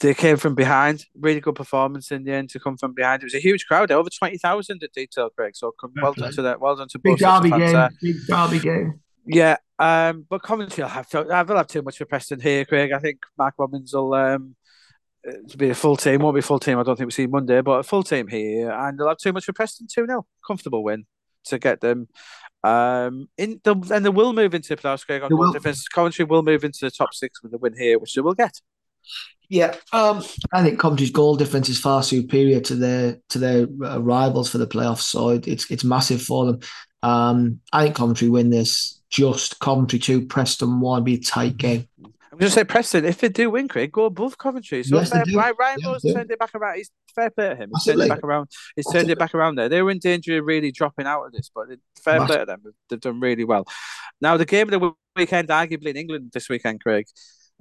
they came from behind. Really good performance in the end to come from behind. It was a huge crowd, over twenty thousand at Deepdale, Craig. So well done to that. Well done to both. big derby game. Big derby game. Yeah, um, but Coventry will have to. I will have too much for Preston here, Craig. I think Mark Robins will um, to be a full team. Won't be a full team. I don't think we see Monday, but a full team here, and they'll have too much for Preston two 0 Comfortable win to get them. Um, in the, and they will move into playoffs. Craig on goal defense. Coventry will move into the top six with the win here, which they will get. Yeah, um, I think Coventry's goal difference is far superior to their to their uh, rivals for the playoffs, so it, it's it's massive for them. Um, I think Coventry win this. Just Coventry two, Preston one, be a tight game. I'm going to say Preston. If they do win, Craig, go above Coventry. So yes, Ryan, Ryan yeah, turned it back around. He's fair play to him. He's turned it back around. He's turned it back around there. They were in danger of really dropping out of this, but fair play to them. They've done really well. Now the game of the weekend, arguably in England this weekend, Craig.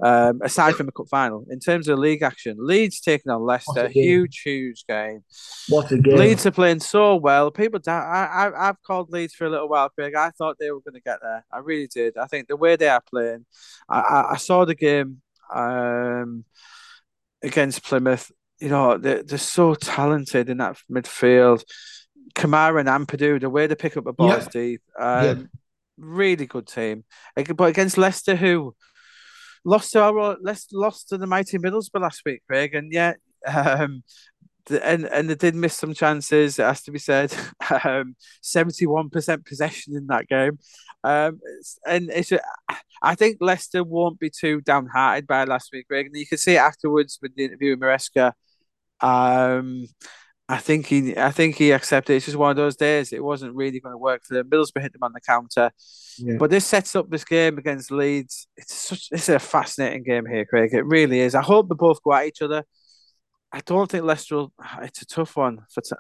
Um, aside from the cup final, in terms of league action, Leeds taking on Leicester, huge, huge game. What a game! Leeds are playing so well. People, I, I, I've called Leeds for a little while, Craig. I thought they were going to get there. I really did. I think the way they are playing, I, I, I saw the game um, against Plymouth. You know, they're, they're so talented in that midfield. Kamara and Ampadu, the way they pick up the balls deep, um, really good team. But against Leicester, who lost to our lost to the mighty Middlesbrough last week, Craig, and yet um, and and they did miss some chances. It has to be said. Um, Seventy-one percent possession in that game, um, and it's. I think Leicester won't be too downhearted by last week, Greg. And you can see it afterwards with the interview with Maresca. Um, I think he, I think he accepted. It's just one of those days. It wasn't really going to work for them. Middlesbrough hit them on the counter, yeah. but this sets up this game against Leeds. It's such, it's a fascinating game here, Craig. It really is. I hope they both go at each other. I don't think Leicester. Will, it's a tough one for. T-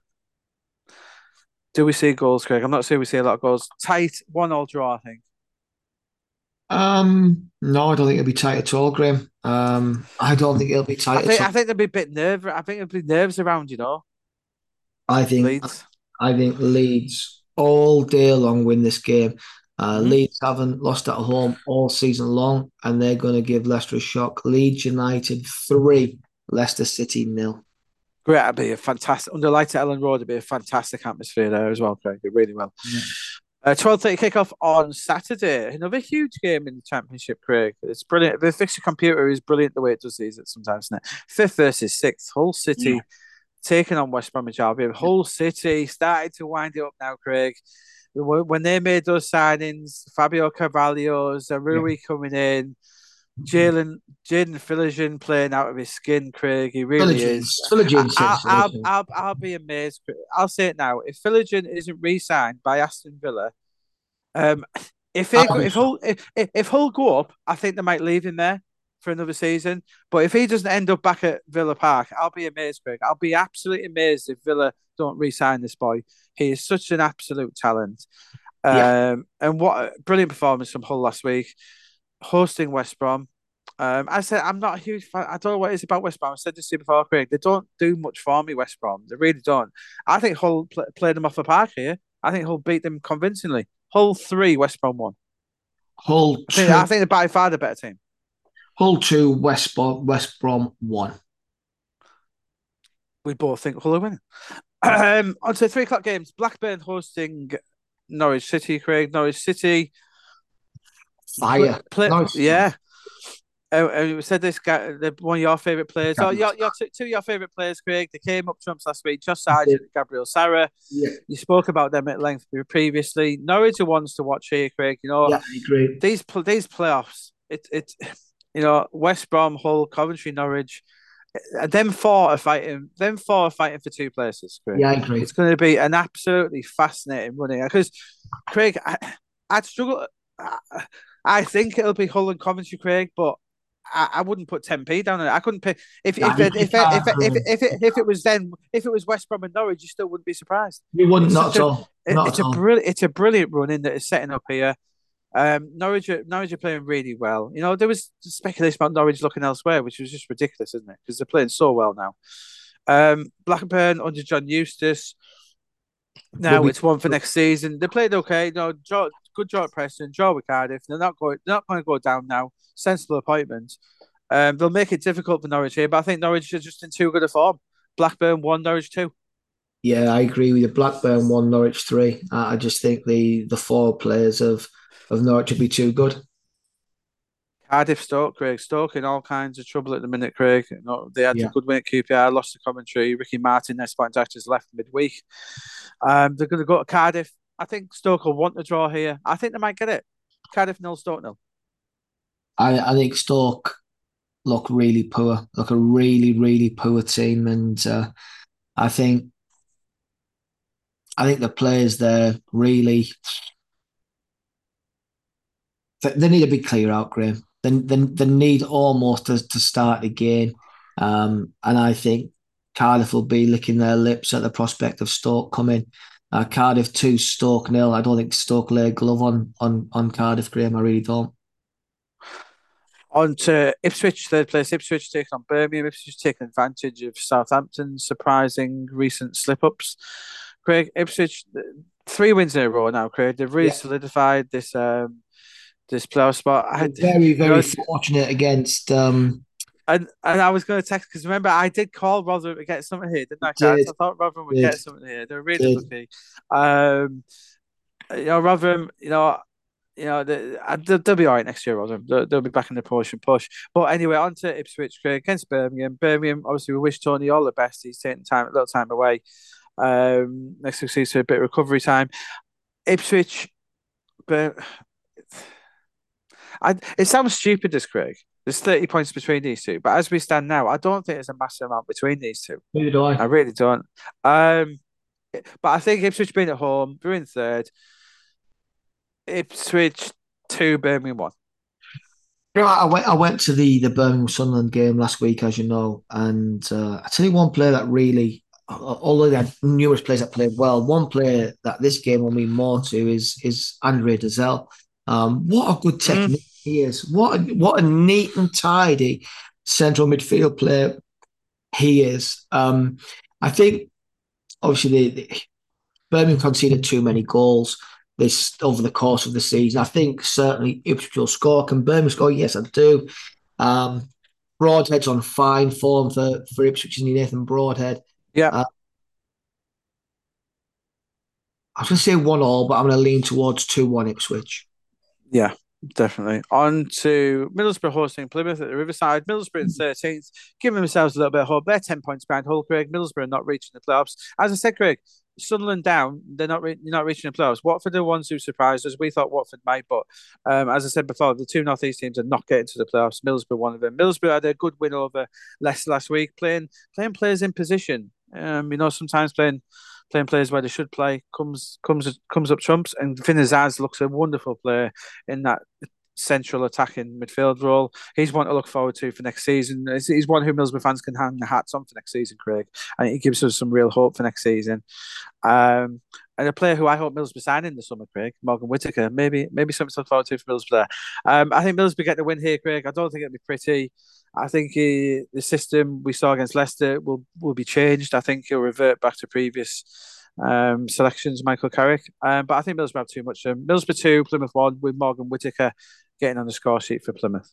Do we see goals, Craig? I'm not sure we see a lot of goals. Tight, one all draw. I think. Um, no, I don't think it'll be tight at all, Graeme. Um, I don't think it'll be tight. I think, I think there'll be a bit nerve. I think there'll be nerves around, you know. I think Leeds. I think Leeds all day long win this game. Uh, mm-hmm. Leeds haven't lost at home all season long, and they're going to give Leicester a shock. Leeds United three, Leicester City nil. Great, it'd be a fantastic under light at Elland Road. It'd be a fantastic atmosphere there as well, Craig. It really well. Yeah. Uh, 12.30 kickoff on Saturday. Another huge game in the Championship, Craig. It's brilliant. The fixture computer is brilliant the way it does these It sometimes. Isn't it? Fifth versus sixth. Hull City yeah. Taking on West Bromwich Albion. Hull City started to wind it up now, Craig. When they made those signings, Fabio Carvalho, Zaroury yeah. coming in, Jalen Jaden Philogene playing out of his skin, Craig. He really is. I, I'll, I'll, I'll, be amazed. I'll say it now. If Philogene isn't re-signed by Aston Villa, um, if they, if Hull if, if Hull go up, I think they might leave him there for another season. But if he doesn't end up back at Villa Park, I'll be amazed, Craig. I'll be absolutely amazed if Villa don't re-sign this boy. He is such an absolute talent. Um, yeah. and what a brilliant performance from Hull last week hosting West Brom. Um, I said I'm not a huge fan. I don't know what it is about West Brom. I said this to you before, Craig. They don't do much for me, West Brom. They really don't. I think Hull play, played them off the park here. I think Hull beat them convincingly. Hull three, West Brom one. Hull. I think, I think they're by far the better team. Hull two, West Brom, West Brom one. We both think Hull are winning. Um, on to three o'clock games. Blackburn hosting Norwich City. Craig Norwich City Fire. Play, nice. Yeah. Uh, and we said this guy, the, one of your favourite players. Oh, your, your two, two of your favourite players, Craig. They came up trumps last week. Josh Sargent, Gabriel Sara. Yeah. You spoke about them at length previously. Norwich are ones to watch here, Craig. You know, yeah, I agree. These these playoffs, it it, you know, West Brom, Hull, Coventry, Norwich. Uh, them four are fighting. Them four are fighting for two places. Craig. Yeah, I agree. It's going to be an absolutely fascinating running because, Craig, I, I'd struggle. I, I think it'll be Hull and Coventry, Craig, but I, I wouldn't put 10p down on it. I couldn't pay if if if, if, if, if, if, it, if it was then if it was West Brom and Norwich, you still wouldn't be surprised. You wouldn't, not at all. Not it's at a brilliant it's a brilliant running that is setting up here. Um, Norwich, Norwich are playing really well. You know, there was speculation about Norwich looking elsewhere, which was just ridiculous, isn't it? Because they're playing so well now. Um, Blackburn under John Eustace. Now it's one for next season. They played okay. No, good job at Preston, draw with Cardiff. They're not going. They're not going to go down now. Sensible appointment. Um, they'll make it difficult for Norwich here, but I think Norwich are just in too good a form. Blackburn one, Norwich two. Yeah, I agree with you. Blackburn one, Norwich three. I just think the the four players of of Norwich would be too good. Cardiff, Stoke, Craig. Stoke in all kinds of trouble at the minute, Craig. They had yeah. a good win at QPR, lost the commentary. Ricky Martin, their sporting director's left midweek. Um, they're going to go to Cardiff. I think Stoke will want the draw here. I think they might get it. Cardiff nil, Stoke nil. I, I think Stoke look really poor, look a really, really poor team. And uh, I think I think the players there really they need to be clear out, Graeme the, the, the need almost to, to start again. Um, and I think Cardiff will be licking their lips at the prospect of Stoke coming. Uh, Cardiff 2, Stoke nil. I don't think Stoke lay a glove on, on, on Cardiff, Graeme. I really don't. On to Ipswich, third place. Ipswich taking on Birmingham. Ipswich taking advantage of Southampton's surprising recent slip ups. Craig, Ipswich, three wins in a row now, Craig. They've really yeah. solidified this um, this playoff spot. I had, very, very fortunate against. Um, and and I was going to text because remember I did call Rotherham to get something here, didn't I? Did. I thought Rotherham would did. get something here. They're really did. lucky. Um, you know, Rotherham, you know, you know, they'll, they'll be all right next year, Rotherham. They'll, they'll be back in the promotion push. But anyway, on to Ipswich against Birmingham. Birmingham, obviously, we wish Tony all the best. He's taking time, a little time away. Um, next week sees a bit of recovery time. Ipswich, but I, it sounds stupid, this Craig. There's 30 points between these two, but as we stand now, I don't think there's a massive amount between these two. Neither do I. I really don't. Um, but I think Ipswich being at home, they're in third. Ipswich two, Birmingham one. You know, I went. I went to the the Birmingham Sunderland game last week, as you know, and uh, I tell you one player that really, although they had numerous players that played well, one player that this game will mean more to is is Andre Dozzell. Um, what a good mm. technique. He is! What a, what a neat and tidy central midfield player he is. Um, I think obviously the, the Birmingham conceded too many goals this over the course of the season. I think certainly Ipswich will score. Can Birmingham score? Yes, I do. Um, Broadhead's on fine form for for Ipswich and Nathan Broadhead. Yeah. Uh, I was going to say one all, but I'm going to lean towards two one Ipswich. Yeah, definitely. On to Middlesbrough hosting Plymouth at the Riverside. Middlesbrough in 13th, giving themselves a little bit of hope. They're 10 points behind Hull, Craig. Middlesbrough not reaching the playoffs. As I said, Craig, Sunderland down, they're not re- not reaching the playoffs. Watford are the ones who surprised us. We thought Watford might, but um, as I said before, the two Northeast teams are not getting to the playoffs. Middlesbrough, one of them. Middlesbrough had a good win over Leicester last week, playing playing players in position. Um, you know, sometimes playing playing players where they should play comes comes comes up trumps. And Finn looks a wonderful player in that central attacking midfield role. He's one to look forward to for next season. He's one who Middlesbrough fans can hang their hats on for next season, Craig. And he gives us some real hope for next season. Um, and a player who I hope Middlesbrough sign in the summer, Craig, Morgan Whittaker. Maybe maybe something to look forward to for Middlesbrough there. Um, I think Middlesbrough get the win here, Craig. I don't think it'll be pretty. I think he, the system we saw against Leicester will will be changed. I think he'll revert back to previous um, selections, Michael Carrick. Um, but I think Middlesbrough have too much. Um, Middlesbrough two, Plymouth one, with Morgan Whittaker getting on the score sheet for Plymouth.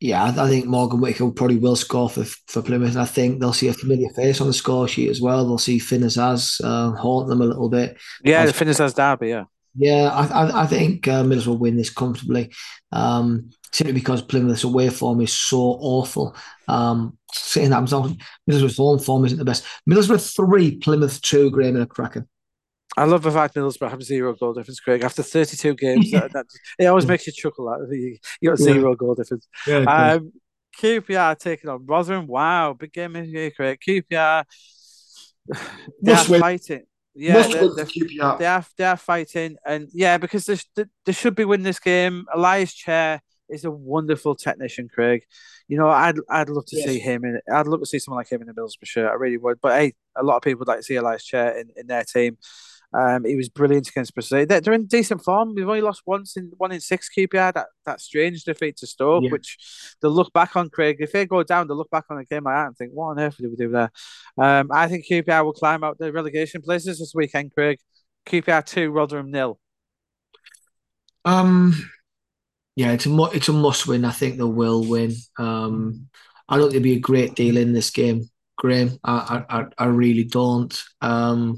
Yeah, I think Morgan Whittaker probably will score for, for Plymouth. And I think they'll see a familiar face on the score sheet as well. They'll see Finn Azaz uh, haunt them a little bit. Yeah, the Finn Azaz derby, yeah. Yeah, I, I, I think uh, Middlesbrough will win this comfortably. Um, simply because Plymouth's away form is so awful. Um, saying that, I'm talking, Middlesbrough's home form isn't the best. Middlesbrough three, Plymouth two, Graeme and a cracker. I love the fact Middlesbrough have zero goal difference, Craig. After 32 games, that, that, it always makes you chuckle. That you, you got zero yeah. goal difference. Yeah, um, QPR taking on Rotherham. Wow, big game here, Craig. QPR, they are fighting. Yeah, they, they, they, are they are fighting, and yeah, because they, they should be winning this game. Ilias Chair is a wonderful technician, Craig. You know, I'd I'd love to yes. see him in. I'd love to see someone like him in the Middlesbrough shirt. I really would. But hey, a lot of people would like to see Ilias Chair in, in their team. Um, he was brilliant against Bristol. They're, they're in decent form. We've only lost once in one in six QPR. That that strange defeat to Stoke, yeah. which they'll look back on. Craig, if they go down, they'll look back on a game like that and think, "What on earth did we do there?" Um, I think QPR will climb out the relegation places this weekend. Craig, QPR two, Rotherham nil. Um, yeah, it's a mu- it's a must win. I think they will win. Um, I don't think there'll be a great deal in this game, Graeme. I I, I really don't. Um,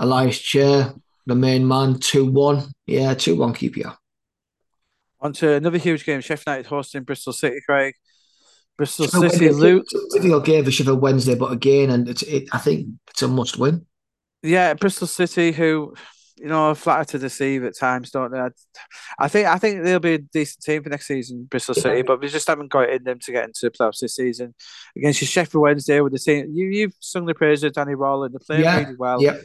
Ilias Chair, the main man, two one. Yeah, two one QPR. On to another huge game. Sheffield United hosting Bristol City, Craig. Bristol City loot. Difficult game for Sheffield Wednesday, but again, and it's it, I think it's a must win. Yeah, Bristol City, who you know, flatter to deceive at times, don't they? I think I think they'll be a decent team for next season, Bristol City, but we just haven't got it in them to get into the playoffs this season. Against Sheffield Wednesday with the team, you you've sung the praises of Danny Rowland. They're playing yeah. really well. Yep.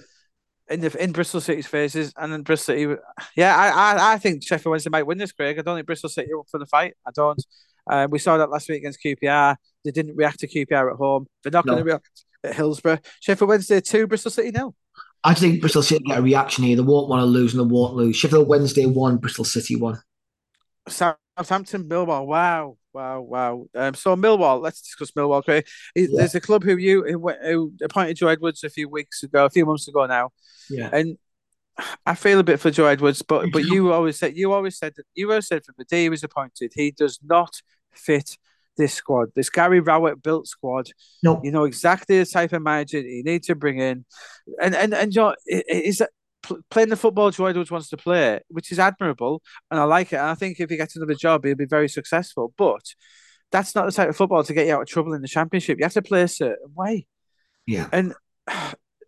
In the in Bristol City's faces, and then Bristol City, yeah, I, I I think Sheffield Wednesday might win this, Craig. I don't think Bristol City up for the fight. I don't. Um, we saw that last week against QPR. They didn't react to QPR at home. They're not no. going to react at Hillsborough. Sheffield Wednesday two, Bristol City nil. I think Bristol City get a reaction here. They won't want to lose and they won't lose. Sheffield Wednesday one, Bristol City one. Southampton, Millwall. Wow, wow, wow. Um, so Millwall. Let's discuss Millwall. Craig. Yeah. There's a club who you who, who appointed Joe Edwards a few weeks ago, a few months ago now. Yeah. And I feel a bit for Joe Edwards, but but you always said you always said that you always said from the day he was appointed, he does not fit this squad, this Gary Rowett built squad. No, you know exactly the type of manager you need to bring in, and and and you know, is that playing the football Joe Edwards wants to play, which is admirable, and I like it. And I think if he gets another job, he'll be very successful. But that's not the type of football to get you out of trouble in the championship. You have to play a certain way. Yeah, and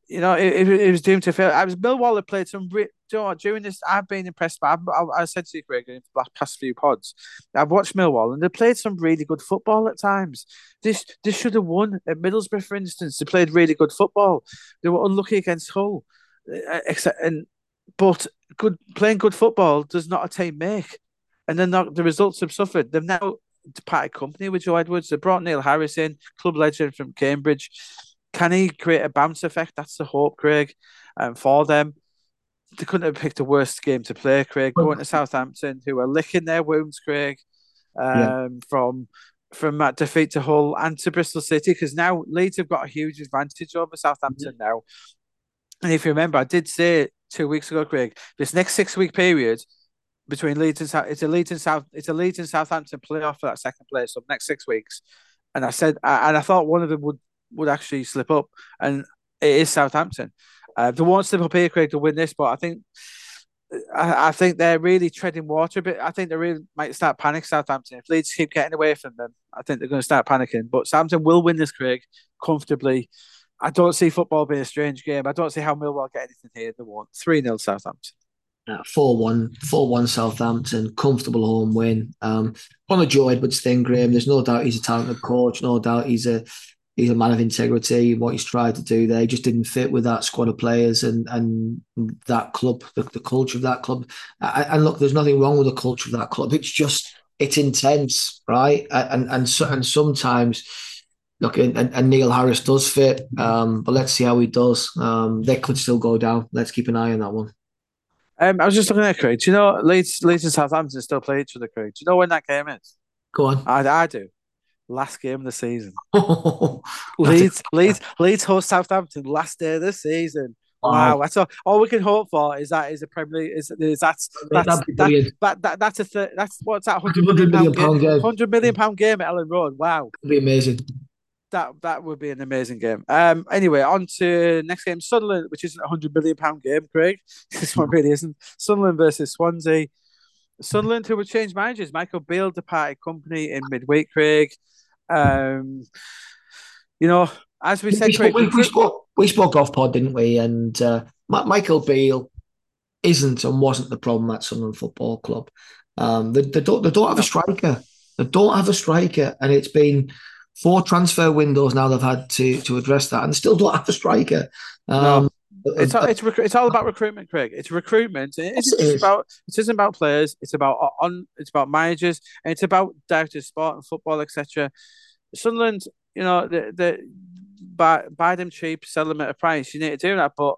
you know, it, it, was doomed to fail. I was Millwall had played some. Re- you know, during this, I've been impressed by. I, I said to you, Greg, in the past few pods, I've watched Millwall and they played some really good football at times. This this should have won at Middlesbrough, for instance. They played really good football. They were unlucky against Hull, except and but good playing good football does not a team make. And then the results have suffered. They've now departed company with Joe Edwards. They brought Neil Harris in, club legend from Cambridge. Can he create a bounce effect? That's the hope, Craig, um, for them. They couldn't have picked a worse game to play, Craig. Going to Southampton, who are licking their wounds, Craig, um, yeah. from from that defeat to Hull and to Bristol City, because now Leeds have got a huge advantage over Southampton now. And if you remember, I did say two weeks ago, Craig, this next six week period between Leeds and South, it's a Leeds and South, it's a Leeds and Southampton playoff for that second place. So next six weeks, and I said, and I thought one of them would would actually slip up, and it is Southampton. Uh, they won't slip up here, Craig, to win this, but I think I, think they're really treading water a bit. I think they really might start panicking Southampton. If Leeds keep getting away from them, I think they're going to start panicking. But Southampton will win this, Craig, comfortably. I don't see football being a strange game. I don't see how Millwall get anything here. They won't. 3 0 Southampton. 4 1, 4 1 Southampton, comfortable home win. Um, on the Joe Edwards thing, Graeme, there's no doubt he's a talented coach, no doubt he's a he's a man of integrity. What he's tried to do there he just didn't fit with that squad of players and and that club, the, the culture of that club. And look, there's nothing wrong with the culture of that club. It's just it's intense, right? And and and sometimes. Look, and, and Neil Harris does fit, um, but let's see how he does. Um, they could still go down. Let's keep an eye on that one. Um, I was just looking at Craig. Do you know Leeds, Leeds and Southampton still play each other, Craig? Do you know when that game is? Go on. I, I do last game of the season. Leeds, Leeds, Leeds host Southampton last day of the season. Wow. that's all, all we can hope for is that is a Premier League is, is that's that's that, that, that, that's a th- that's what's that hundred million, million pound game, hundred million pound game at Elland Road. Wow, It'd be amazing. That that would be an amazing game. Um. Anyway, on to next game, Sunderland, which isn't a hundred million pound game, Craig. this one really isn't. Sunderland versus Swansea. Sunderland, who would change managers, Michael Beale departed company in midweek, Craig. Um, you know, as we said, we, spoke, we, we, spoke, we spoke off pod, didn't we? And uh, Michael Beale isn't and wasn't the problem at Sunderland Football Club. Um, they, they, don't they don't have a striker. They don't have a striker, and it's been four transfer windows now they've had to to address that, and still don't have a striker. Um, no. It's all, it's it's all about recruitment, Craig. It's recruitment. It isn't it is. about it isn't about players. It's about on. It's about managers, and it's about directors, sport and football, etc. Sunderland, you know, the the buy buy them cheap, sell them at a price. You need to do that, but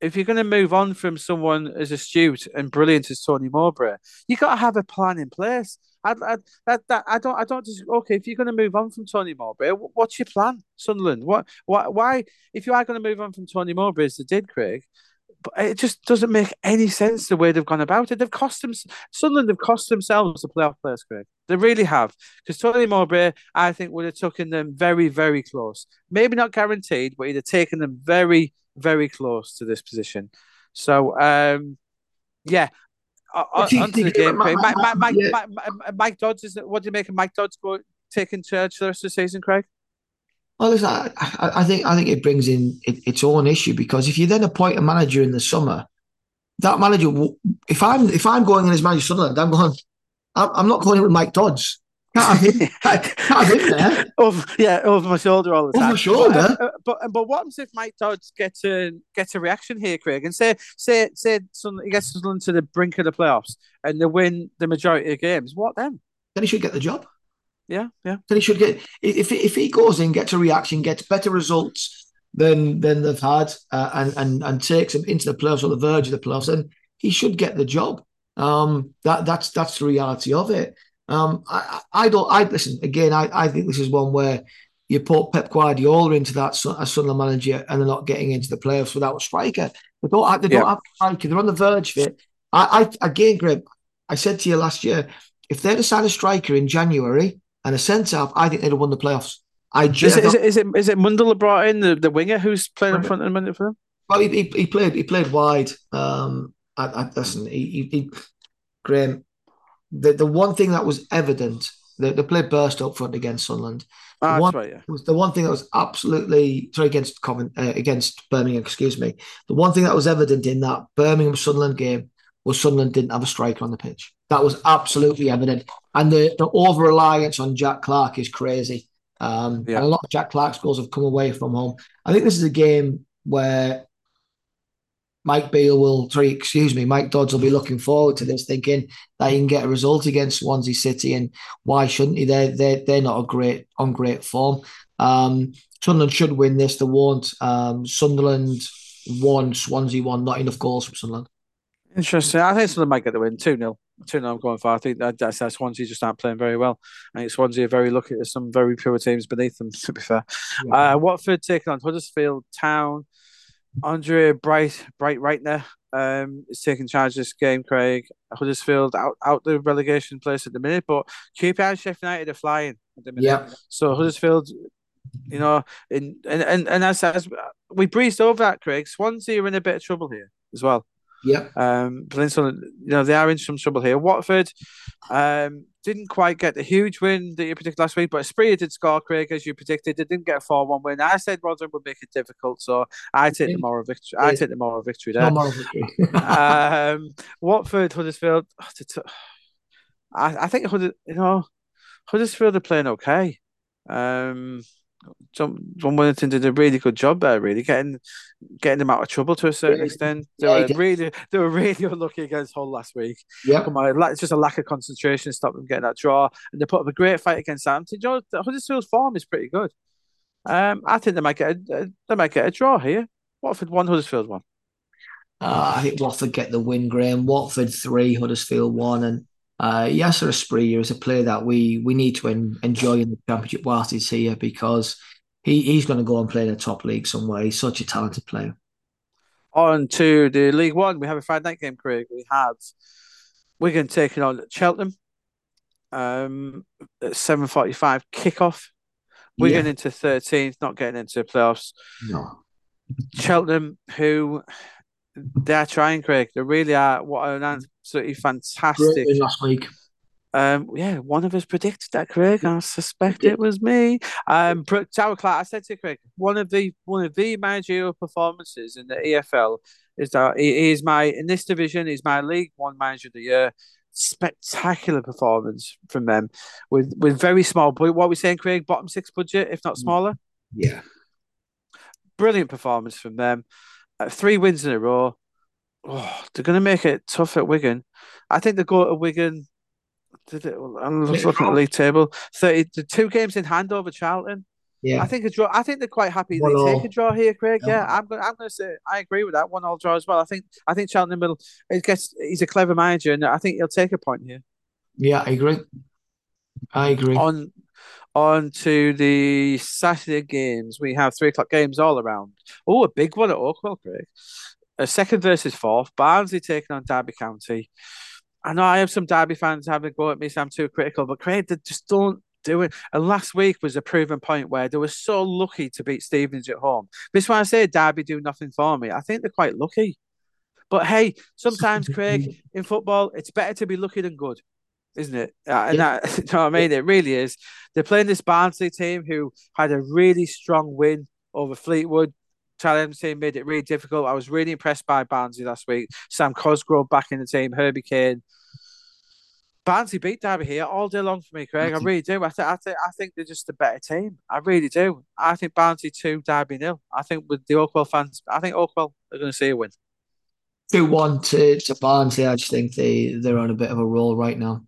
if you're going to move on from someone as astute and brilliant as Tony Mowbray, you got to have a plan in place. I, I, that, that, I don't, I don't just, okay, if you're going to move on from Tony Mowbray, what's your plan, Sunderland? What, what, why, if you are going to move on from Tony Mowbray as they did, Craig, it just doesn't make any sense the way they've gone about it. They've cost them Sunderland. They've cost themselves the playoff players, Craig. They really have. Because Tony Mowbray, I think, would have taken them very, very close. Maybe not guaranteed, but he'd have taken them very, very close to this position. So, um, yeah. Onto the game, Craig. Mike, Mike, Mike, yeah. Mike, Mike Dodds is. What do you make of Mike Dodds go, taking charge the rest of the season, Craig? Well, listen, I, I, think I think it brings in it, its own issue because if you then appoint a manager in the summer, that manager, if I'm if I'm going in as manager Sunderland, I'm going. I'm not going in with Mike Dodds. Can't have him, can't have him there. over, yeah, over my shoulder all the time. Over my shoulder. But, uh, but, but what happens if Mike Dodds gets a gets a reaction here, Craig, and say say say he gets Sunderland to the brink of the playoffs and they win the majority of games? What then? Then he should get the job. Yeah, yeah. Then he should get if if he goes in, gets a reaction, gets better results than than they've had, uh, and and and takes them into the playoffs or the verge of the playoffs, then he should get the job. Um, that that's that's the reality of it. Um, I, I don't. I listen again. I, I think this is one where you put Pep Guardiola into that as Sunderland manager, and they're not getting into the playoffs without a striker. They don't. Have, they don't have a striker. They're on the verge of it. I, I again, Greg. I said to you last year, if they'd have signed a striker in January, and a centre half, I think they'd have won the playoffs. I just, is, it, is it is it Mundle brought in the, the winger who's playing in front of the minute for them? Well, he, he, he, played he played wide. Um, I, I, listen, he, he, he Graeme. The the one thing that was evident, the, the play burst up front against Sunderland. Ah, one, right, yeah. was the one thing that was absolutely sorry against Covent, uh, against Birmingham. Excuse me. The one thing that was evident in that Birmingham Sunderland game was Sunderland didn't have a striker on the pitch. That was absolutely evident. And the, the over reliance on Jack Clarke is crazy. Um, yeah. And a lot of Jack Clarke's goals have come away from home. I think this is a game where Mike Beale will, sorry, excuse me, Mike Dodds will be looking forward to this, thinking that he can get a result against Swansea City, and why shouldn't he? They're they're, they're not a great on great form. Um, Sunderland should win this. They won't. Um, Sunderland won, Swansea won. Not enough goals from Sunderland. Interesting. I think Sunderland might get the win 2 0. 2 0 I'm going for. I think that, that's, that Swansea just aren't playing very well. I think Swansea are very lucky. There's some very poor teams beneath them, to be fair. Yeah. Uh, Watford taking on Huddersfield Town. Andre Bright Breitenreiter um, is taking charge of this game, Craig. Huddersfield out, out the relegation place at the minute, but QPR and Sheffield United are flying at the minute. Yeah. So Huddersfield, you know, in, and, and, and as, as we breezed over that, Craig, Swansea are in a bit of trouble here as well. Yeah. Um, Peninsula, you know, they are in some trouble here. Watford um, didn't quite get the huge win that you predicted last week, but Asprilla did score, Craig, as you predicted. They didn't get a 4 1 win. I said Rotherham would make it difficult, so I take the moral victory. I take the moral victory there. No moral victory. um, Watford, Huddersfield. I, I think, you know, Huddersfield are playing okay. Um, John, John Worthington did a really good job there, really getting getting them out of trouble to a certain extent. They yeah, were really they were really unlucky against Hull last week. Yeah, Come on, it's just a lack of concentration stopped them getting that draw, and they put up a great fight against Southampton. Huddersfield's form is pretty good. Um, I think they might get a, they might get a draw here. Watford one, Huddersfield one. Uh, I think Watford get the win, Graeme. Watford three, Huddersfield one, and uh, Yasser Asprilla is a player that we we need to en- enjoy in the championship whilst he's here because he, he's going to go and play in the top league somewhere. He's such a talented player. On to the League One, we have a Friday night game, Craig. We have Wigan taking on Cheltenham. Um, seven forty-five kickoff. Wigan yeah. into thirteenth, not getting into the playoffs. No. Cheltenham, who they are trying, Craig. They really are. What an absolutely fantastic last week. Um, yeah, one of us predicted that, Craig. I suspect it was me. Um, Darrell Clarke, I said to Craig, one of the one of the managerial performances in the EFL is that he is my in this division. He's my League One Manager of the Year. Spectacular performance from them with with very small. But what are we saying, Craig? Bottom six budget, if not smaller. Yeah, brilliant performance from them. Uh, three wins in a row. Oh, they're going to make it tough at Wigan. I think they go to Wigan did it? I'm looking at the league table. Thirty, the two games in hand over Charlton. Yeah, I think a draw. I think they're quite happy they take a draw here, Craig. Yeah, yeah I'm going. I'm going to say I agree with that one all draw as well. I think. I think Charlton in the middle. It gets. He's a clever manager, and I think he'll take a point here. Yeah, I agree. I agree. On on to the Saturday games. We have three o'clock games all around. Oh, a big one at Oakwell, Craig. a second versus fourth. Barnsley taking on Derby County. I know I have some Derby fans having a go at me, so I'm too critical, but Craig, they just don't do it. And last week was a proven point where they were so lucky to beat Stevens at home. This is why I say Derby do nothing for me. I think they're quite lucky. But hey, sometimes, Craig, in football, it's better to be lucky than good, isn't it? Uh, and yeah. that, you know what I mean? It really is. They're playing this Barnsley team who had a really strong win over Fleetwood. Challenge team made it really difficult. I was really impressed by Barnsley last week. Sam Cosgrove back in the team, Herbie Kane. Barnsley beat Derby here all day long for me, Craig. I really do. I, th- I, th- I think they're just a better team. I really do. I think Barnsley 2, Derby nil. I think with the Oakwell fans, I think Oakwell are going to see a win. 2 1 to, to Barnsley. I just think they, they're on a bit of a roll right now.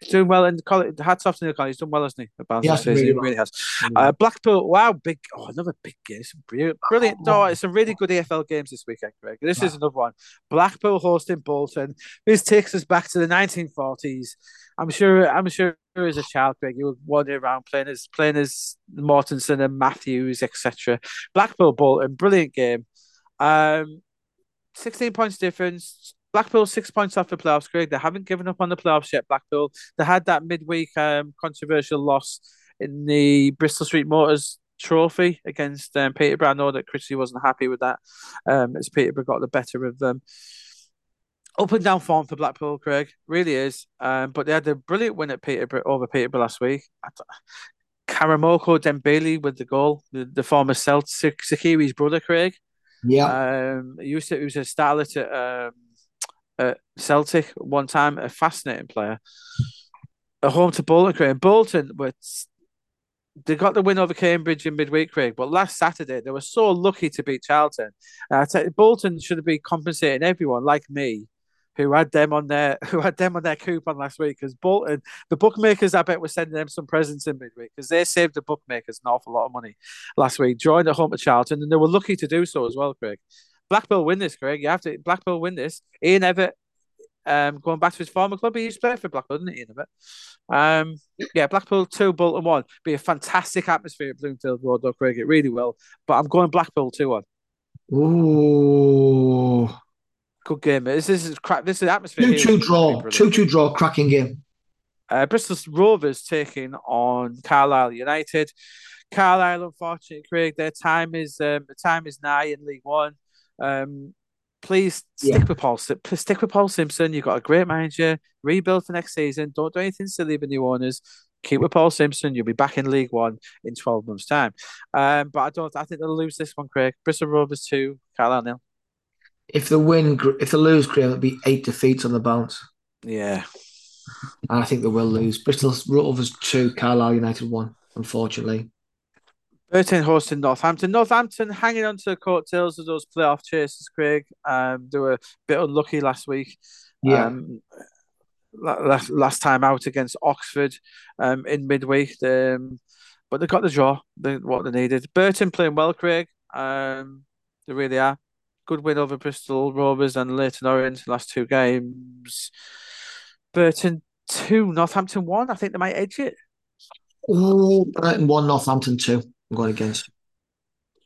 He's doing well in the college. Hats off to Neill Collins. He's done well, hasn't he? Barnsley yeah, really, he really has. Uh, Blackpool, wow, big, oh, another big game. Brilliant, brilliant. No, it's some really good EFL games this weekend, Greg. This is another one. Blackpool hosting Bolton. This takes us back to the 1940s. I'm sure. I'm sure as a child, Greg, you were wandering around playing as playing as Mortensen and Matthews, etc. Blackpool Bolton, brilliant game. Um, 16 points difference. Blackpool six points off the playoffs, Greg. They haven't given up on the playoffs yet. Blackpool. They had that midweek um, controversial loss in the Bristol Street Motors Trophy against um, Peterborough. I know that Critchley wasn't happy with that, um, as Peterborough got the better of them. Up and down form for Blackpool, Craig, really is. Um, but they had a brilliant win at Peterborough over Peterborough last week. Karamoko Dembele with the goal, the, the former Celtic Shaqiri's brother, Craig. Yeah. Um, he used to he was a starlet at um, at Celtic one time, a fascinating player. A home to Bolton, Craig. Bolton were they got the win over Cambridge in midweek, Craig. But last Saturday they were so lucky to beat Charlton. And I tell you, Bolton should have been compensating everyone like me, who had them on their who had them on their coupon last week. Because Bolton, the bookmakers, I bet were sending them some presents in midweek because they saved the bookmakers an awful lot of money last week, drawing at home to Charlton, and they were lucky to do so as well, Craig. Blackpool win this, Craig. You have to Blackpool win this. Ian Evatt, um, going back to his former club, he used to play for Blackpool, didn't he? Ian Evatt. Um, yeah, Blackpool two, Bolton one. Be a fantastic atmosphere at Bloomfield Road, though, Craig. It really will. But I'm going Blackpool two one. Ooh, good game. This, this is crap. This is atmosphere. Two two draw. Two two draw. Cracking game. Uh, Bristol Rovers taking on Carlisle United. Carlisle, unfortunately, Craig, their time is um, the time is nigh in League One. Um, please stick yeah. with Paul. Stick with Paul Simpson. You've got a great manager. Rebuild for next season. Don't do anything silly with new owners. Keep with Paul Simpson. You'll be back in League One in twelve months' time. Um, but I don't. I think they'll lose this one, Craig. Bristol Rovers two, Carlisle nil. If the win, if they lose, Craig, it'll be eight defeats on the bounce. Yeah, and I think they will lose. Bristol Rovers two, Carlisle United one. Unfortunately. Burton hosting Northampton. Northampton hanging on to the coattails of those playoff chases, Craig. Um, they were a bit unlucky last week. Yeah. Um, last, last time out against Oxford um, in midweek. Um, but they got the draw, they, what they needed. Burton playing well, Craig. Um, they really are. Good win over Bristol Rovers and Leyton Orient last two games. Burton two, Northampton one. I think they might edge it. Oh, Burton one, Northampton two. I'm going against.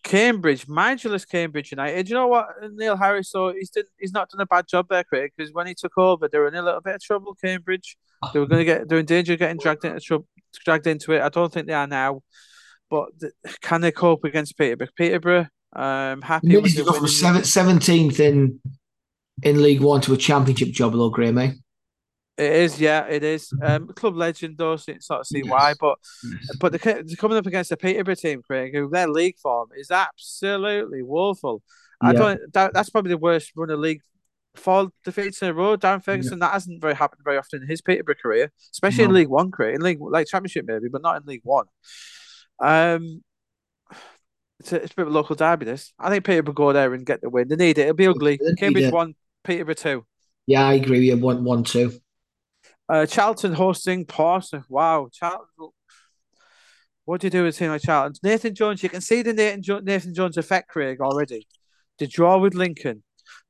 Cambridge, mindfulness Cambridge United. You know what, Neil Harris? So he's did, he's not done a bad job there, Craig. Because when he took over, they were in a little bit of trouble. Cambridge, they were going to get they're in danger of getting dragged into trouble, dragged into it. I don't think they are now, but can they cope against Peterborough? Peterborough, um, happy with the go from seventeenth in in League One to a Championship job, though, Graeme. Eh? It is, yeah, it is. Um, club legend, though, so sort of see yes. why. But yes. but they're, coming up against a Peterborough team, Craig, who their league form is absolutely woeful. I don't. That, that's probably the worst run of league four defeats in a row. Darren Ferguson, yeah. that hasn't very happened very often in his Peterborough career, especially no. in League One career, in League like Championship maybe, but not in League One. Um, it's a, it's a bit of a local derby. This I think Peterborough go there and get the win. They need it. It'll be ugly. Cambridge one, Peterborough two. Yeah, I agree. We have one, one, two. Uh, Charlton hosting Portsmouth. Wow, Charlton. What do you do with a team like Charlton? Nathan Jones, you can see the Nathan, jo- Nathan Jones effect, Craig, already. The draw with Lincoln,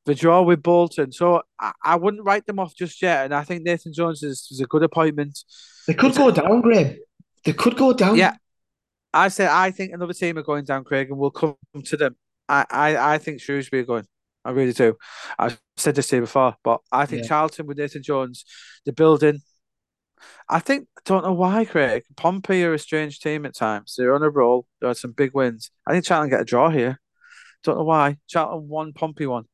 the draw with Bolton. So I, I wouldn't write them off just yet. And I think Nathan Jones is, is a good appointment. They could it's go a, down, Graeme. They could go down. Yeah. I said I think another team are going down, Craig, and we'll come to them. I, I, I think Shrewsbury are going. I really do. I've said this to you before, but I think Yeah. Charlton with Nathan Jones, the building. I think I don't know why, Craig. Pompey are a strange team at times. They're on a roll. They had some big wins. I think Charlton get a draw here. Don't know why. Charlton won, Pompey won.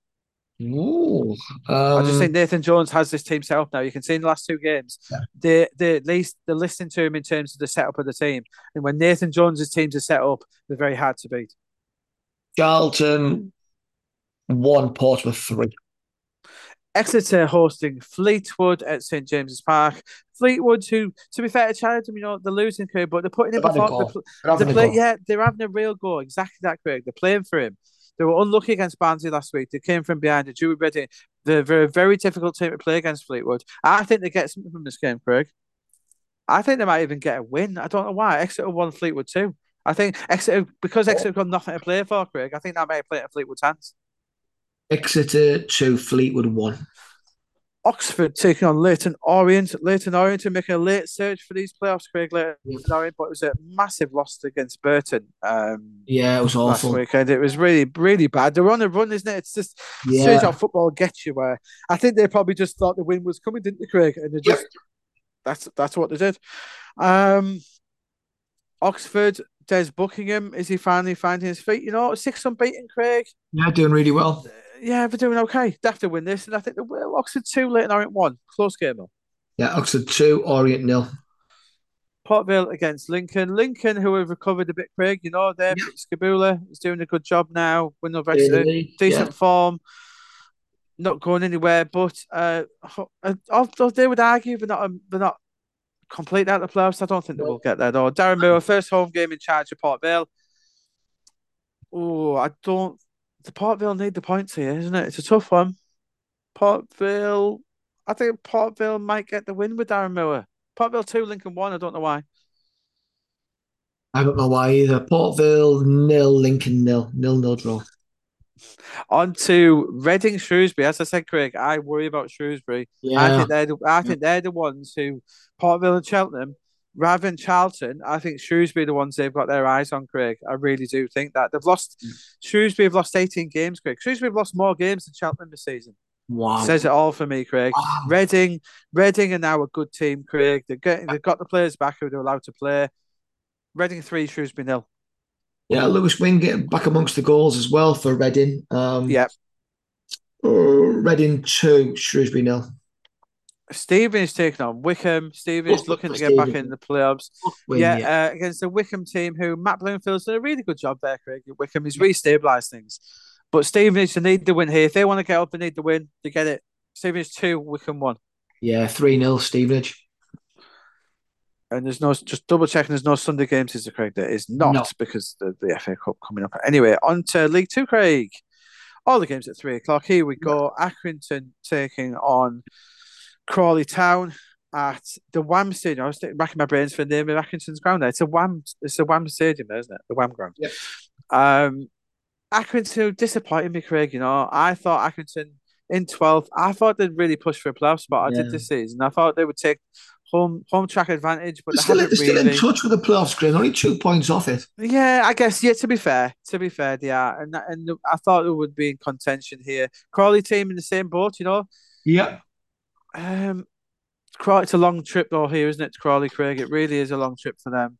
Ooh, I just um, think Nathan Jones has this team set up now. You can see in the last two games, Yeah. they they at least they're listening to him in terms of the setup of the team. And when Nathan Jones's teams are set up, they're very hard to beat. Charlton one, Portsmouth three. Exeter hosting Fleetwood at St James's Park. Fleetwood, who, to be fair to Charlton, you know, they're losing Craig, but they're putting in They've had a perform- go. they're, They're they're having a play- yeah, they're having a real go. Exactly that, Craig. They're playing for him. They were unlucky against Barnsley last week. They came from behind. They drew with Reading. They're a very, very difficult team to play against Fleetwood. I think they get something from this game, Craig. I think they might even get a win. I don't know why. Exeter won Fleetwood too. I think Exeter because Exeter got nothing to play for, Craig. I think that might play in Fleetwood's hands. Exeter two, Fleetwood one. Oxford taking on Leyton Orient. Leyton Orient are making a late surge for these playoffs, Craig Leyton Orient, but it was a massive loss against Burton um, Yeah, it was last awful. weekend. It was really, really bad. They're on a run, isn't it? It's just Yeah. strange how football gets you. Where I think they probably just thought the win was coming, didn't they, Craig? And they just that's that's what they did. Um, Oxford, Des Buckingham, is he finally finding his feet? You know, six unbeaten, Craig. Yeah, doing really well. Yeah, they're doing okay. They have to win this, and I think they will. Oxford two, Leyton Orient one. Close game though. Yeah, Oxford two, Orient nil. Port Vale against Lincoln. Lincoln, who have recovered a bit, Craig. You know, there. Yeah. Skubala is doing a good job now. Win over In the Exeter. league, Decent form. Not going anywhere, but uh, they would argue they're not um, they're not complete out of the playoffs. I don't think they will get there though. Darren Moore, first home game in charge of Port Vale. Oh, I don't. The Port Vale need the points here, isn't it? It's a tough one. Port Vale. I think Port Vale might get the win with Darren Moore. Port Vale two, Lincoln one. I don't know why. I don't know why either. Port Vale nil, Lincoln nil, nil nil draw. On to Reading Shrewsbury. As I said, Craig, I worry about Shrewsbury. Yeah. I think they're the, I think they're the ones who Port Vale and Cheltenham, rather than Charlton, I think Shrewsbury are the ones they've got their eyes on, Craig. I really do think that. They've lost Shrewsbury have lost 18 games, Craig. Shrewsbury have lost more games than Cheltenham this season. wow. Says it all for me, Craig. Wow. Reading, Reading are now a good team, Craig. They're getting they've got the players back who they're allowed to play. Reading three, Shrewsbury nil. Yeah, Lewis Wing getting back amongst the goals as well for Reading. Um, Yeah. uh, Reading two, Shrewsbury nil. Stevenage taking on Wycombe. Stephen is looking to get back in the playoffs. Wing, yeah, Uh, against the Wycombe team, who Matt Bloomfield's done a really good job there, Craig. Wycombe, he's re-stabilised things. But Steven Stevenage, they need the win here. If they want to get up, they need the win. They get it. Stevenage two, Wycombe one. yeah, three 0 Stevenage. And there's no just double checking. There's no Sunday games, is there, Craig? There is not No. because the, the FA Cup coming up. Anyway, on to League Two, Craig. All the games at three o'clock. Here we go. Accrington taking on Crawley Town at the Wham Stadium. I was thinking- racking my brains for the name of Accrington's ground. There, it's a Wham. It's a Wham Stadium, there, isn't it? The Wham ground. Yep. Um, Accrington disappointed me, Craig. You know, I thought Accrington in 12th. I thought they'd really push for a playoff spot. I Yeah. did this season. I thought they would take home home track advantage, but They're they still, they're still in touch with the playoffs, Chris. Only two points off it. Yeah, I guess. Yeah, to be fair, to be fair, they are, and and I thought it would be in contention here. Crawley team in the same boat, you know. Yeah. Um, quite it's a long trip though here, isn't it? To Crawley, Craig. It really is a long trip for them.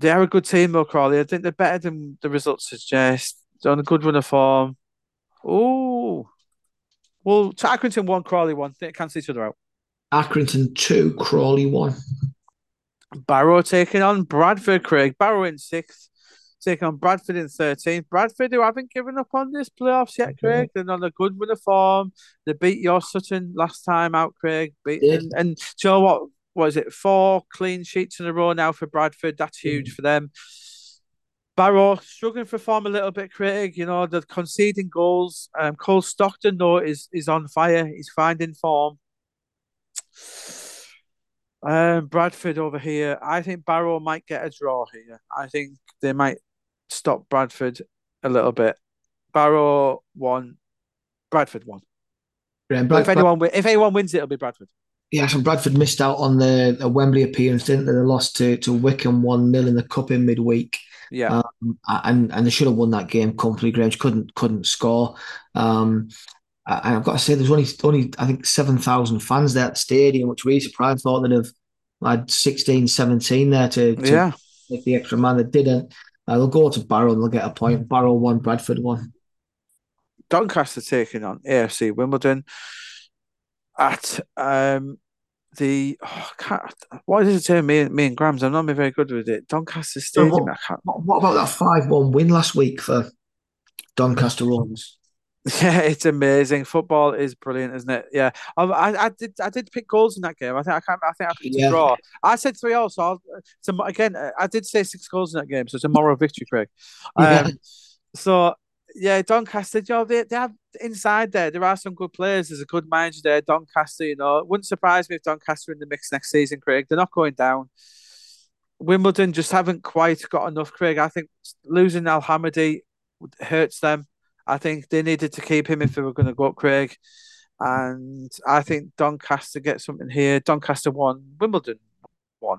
They are a good team though, Crawley. I think they're better than the results suggest. They're on a good run of form. Oh, well, to Accrington one, Crawley one. They cancel each other out. Accrington two, Crawley one. Barrow taking on Bradford, Craig. Barrow in sixth, taking on Bradford in 13th. Bradford, who haven't given up on this playoffs yet, Craig. They're on a good run of form. They beat your Sutton last time out, Craig. Beat, Did. and, and you know what? Was it? Four clean sheets in a row now for Bradford. That's huge for them. Barrow struggling for form a little bit, Craig. You know, they're conceding goals. Um, Cole Stockton, though, is, is on fire. He's finding form. Um, Bradford over here. I think Barrow might get a draw here. I think they might stop Bradford a little bit. Barrow won, Bradford won. Yeah, But if anyone if anyone wins, it, it'll be Bradford. yeah, so Bradford missed out on the, the Wembley appearance, didn't they? They lost to, to Wycombe 1 0 in the Cup in midweek. Yeah, um, and and they should have won that game comfortably. Grange couldn't couldn't score. Um, and I've got to say, there's only only I think seven thousand fans there at the stadium, which really surprised. Thought they'd have had 16, 17 there to, to yeah. make the extra man. They didn't. Uh, they'll go to Barrow and they'll get a point. Barrow one, Bradford one. Doncaster taking on AFC Wimbledon at um, the oh, does it say me and me and Grams? I'm not very good with it. Doncaster Stadium. What, what, about that five one win last week for Doncaster Rovers? Yeah, it's amazing. Football is brilliant, isn't it? Yeah, I, I, I did I did pick goals in that game. I think I can't. I think I picked yeah. a draw. I said three all. So I'll, so again, I did say six goals in that game. So it's a moral victory, Craig. Yeah. Um, so yeah, Doncaster, you know, they, they have inside there. There are some good players. There's a good manager there, Doncaster. You know, it wouldn't surprise me if Doncaster in the mix next season, Craig. They're not going down. Wimbledon just haven't quite got enough, Craig. I think losing Al Hamadi hurts them. I think they needed to keep him if they were going to go up, Craig. And I think Doncaster get something here. Doncaster won, Wimbledon won.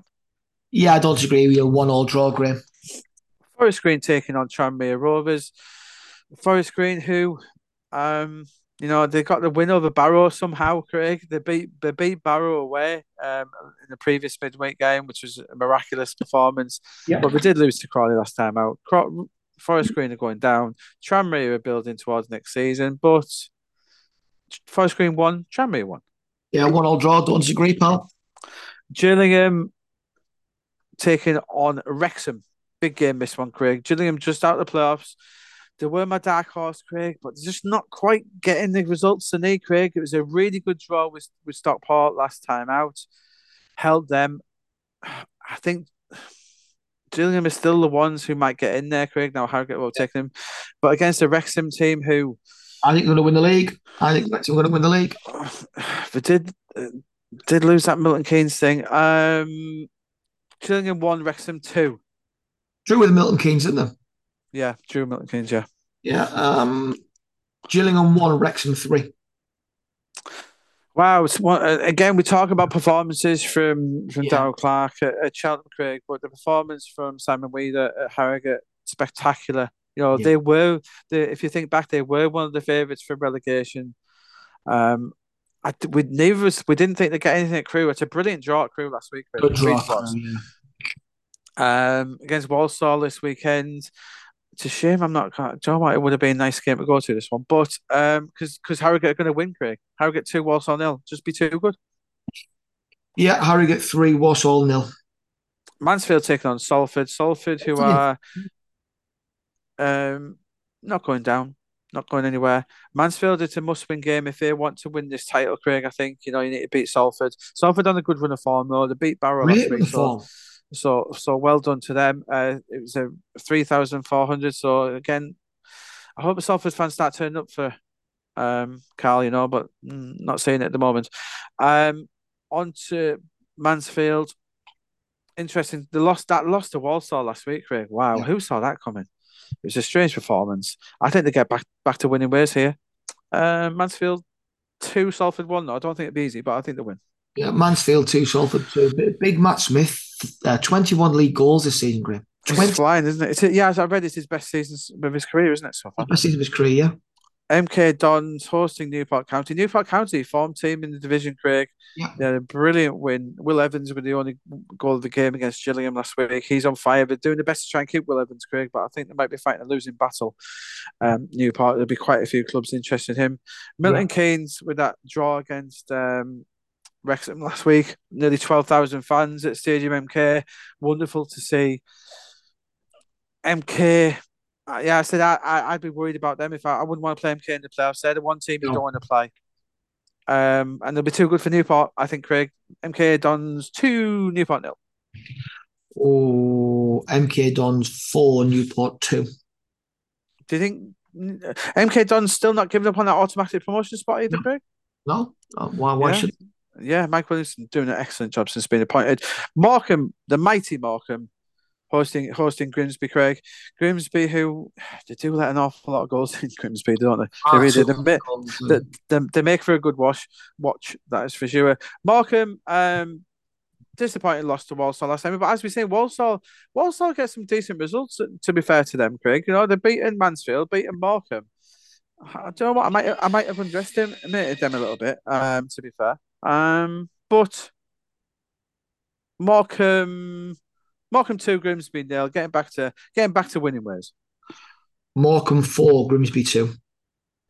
Yeah, I don't agree with you. One all draw, Graeme. Forest Green taking on Tranmere Rovers. Forest Green, who, um, you know, they got the win over Barrow somehow. Craig, they beat they beat Barrow away um, in the previous midweek game, which was a miraculous performance. Yeah. But we did lose to Crawley last time out. Forest Green are going down. Tranmere are building towards next season, but Forest Green won, Tranmere won. Yeah, one all draw. Don't disagree, pal. Gillingham taking on Wrexham. Big game this one, Craig. Gillingham just out of the playoffs. They were my dark horse, Craig, but they're just not quite getting the results they need, Craig. It was a really good draw with, with Stockport last time out. Held them. I think Gillingham is still the ones who might get in there, Craig. Now Harrogate will take them. But against the Wrexham team who I think they're going to win the league. I think Wrexham are going to win the league. They did did lose that Milton Keynes thing. Um Gillingham won, Wrexham two. Drew with Milton Keynes, didn't they? Yeah, Drew Milton Keynes, yeah. Yeah. Um Gillingham one, Wrexham three. Wow, uh, again, we talk about performances from from yeah. Darrell Clarke at, at, Cheltenham, Craig, but the performance from Simon Weaver at Harrogate spectacular. You know, yeah. they were the if you think back, they were one of the favourites for relegation. Um, I we neither us, we didn't think they'd get anything at Crewe. It's a brilliant draw at Crewe last week. Good draw. Um, against Walsall this weekend it's a shame I'm not. Joe, you know It would have been a nice game to go to this one, but um, because because Harrogate are going to win, Craig. Harrogate two, Walsall nil. Just be too good. Yeah, Harrogate three, Walsall nil. Mansfield taking on Salford. Salford, who are um not going down, not going anywhere. Mansfield, it's a must-win game if they want to win this title, Craig. I think you know you need to beat Salford. Salford on a good run of form though. They beat Barrow last week. So, so so well done to them. Uh, it was a three thousand four hundred. So again, I hope the Salford fans start turning up for um Karl, you know, but mm, not saying it at the moment. Um, on to Mansfield. Interesting. The lost that lost to Walsall last week, Craig. Wow, yeah. who saw that coming? It was a strange performance. I think they get back back to winning ways here. Um, Mansfield two, Salford one. No, I don't think it'd be easy, but I think they win. Yeah, Mansfield two, Salford two. Big Matt Smith, uh, twenty-one league goals this season, Graeme. 20. It's flying, isn't it? It's, yeah, as I read, it's his best season of his career, isn't it? So far? Best season of his career, yeah. MK Dons hosting Newport County. Newport County, form team in the division, Craig. Yeah. They had a brilliant win. Will Evans with the only goal of the game against Gillingham last week. He's on fire. They're doing the best to try and keep Will Evans, Craig, but I think they might be fighting a losing battle. Um, Newport, there'll be quite a few clubs interested in him. Milton yeah. Keynes with that draw against um, Wrexham last week. Nearly 12,000 fans at Stadium MK. Wonderful to see. MK, uh, yeah, I said I, I, would be worried about them if I, I wouldn't want to play MK in the playoffs. They're the one team no. you don't want to play. Um, and they'll be too good for Newport, I think, Craig. MK Dons 2, Newport nil. Oh, MK Dons 4, Newport 2. Do you think MK Dons still not giving up on that automatic promotion spot either, no. Craig? No. why why yeah. should yeah, Mike Williamson doing an excellent job since being appointed. Morecambe, the mighty Morecambe, hosting hosting Grimsby. Craig Grimsby, who they do let an awful lot of goals in Grimsby, don't they? They really they, make, they, they, they, make for a good watch. Watch that is for sure. Morecambe, um, disappointing loss to Walsall last time. But as we say, Walsall, Walsall get some decent results. To be fair to them, Craig, you know they're beating Mansfield, beating Morecambe. I don't know what I might I might have underestimated them a little bit. Um, to be fair, um, but Morecambe, Morecambe two, Grimsby nil. Getting back to getting back to winning ways. Morecambe four, Grimsby two.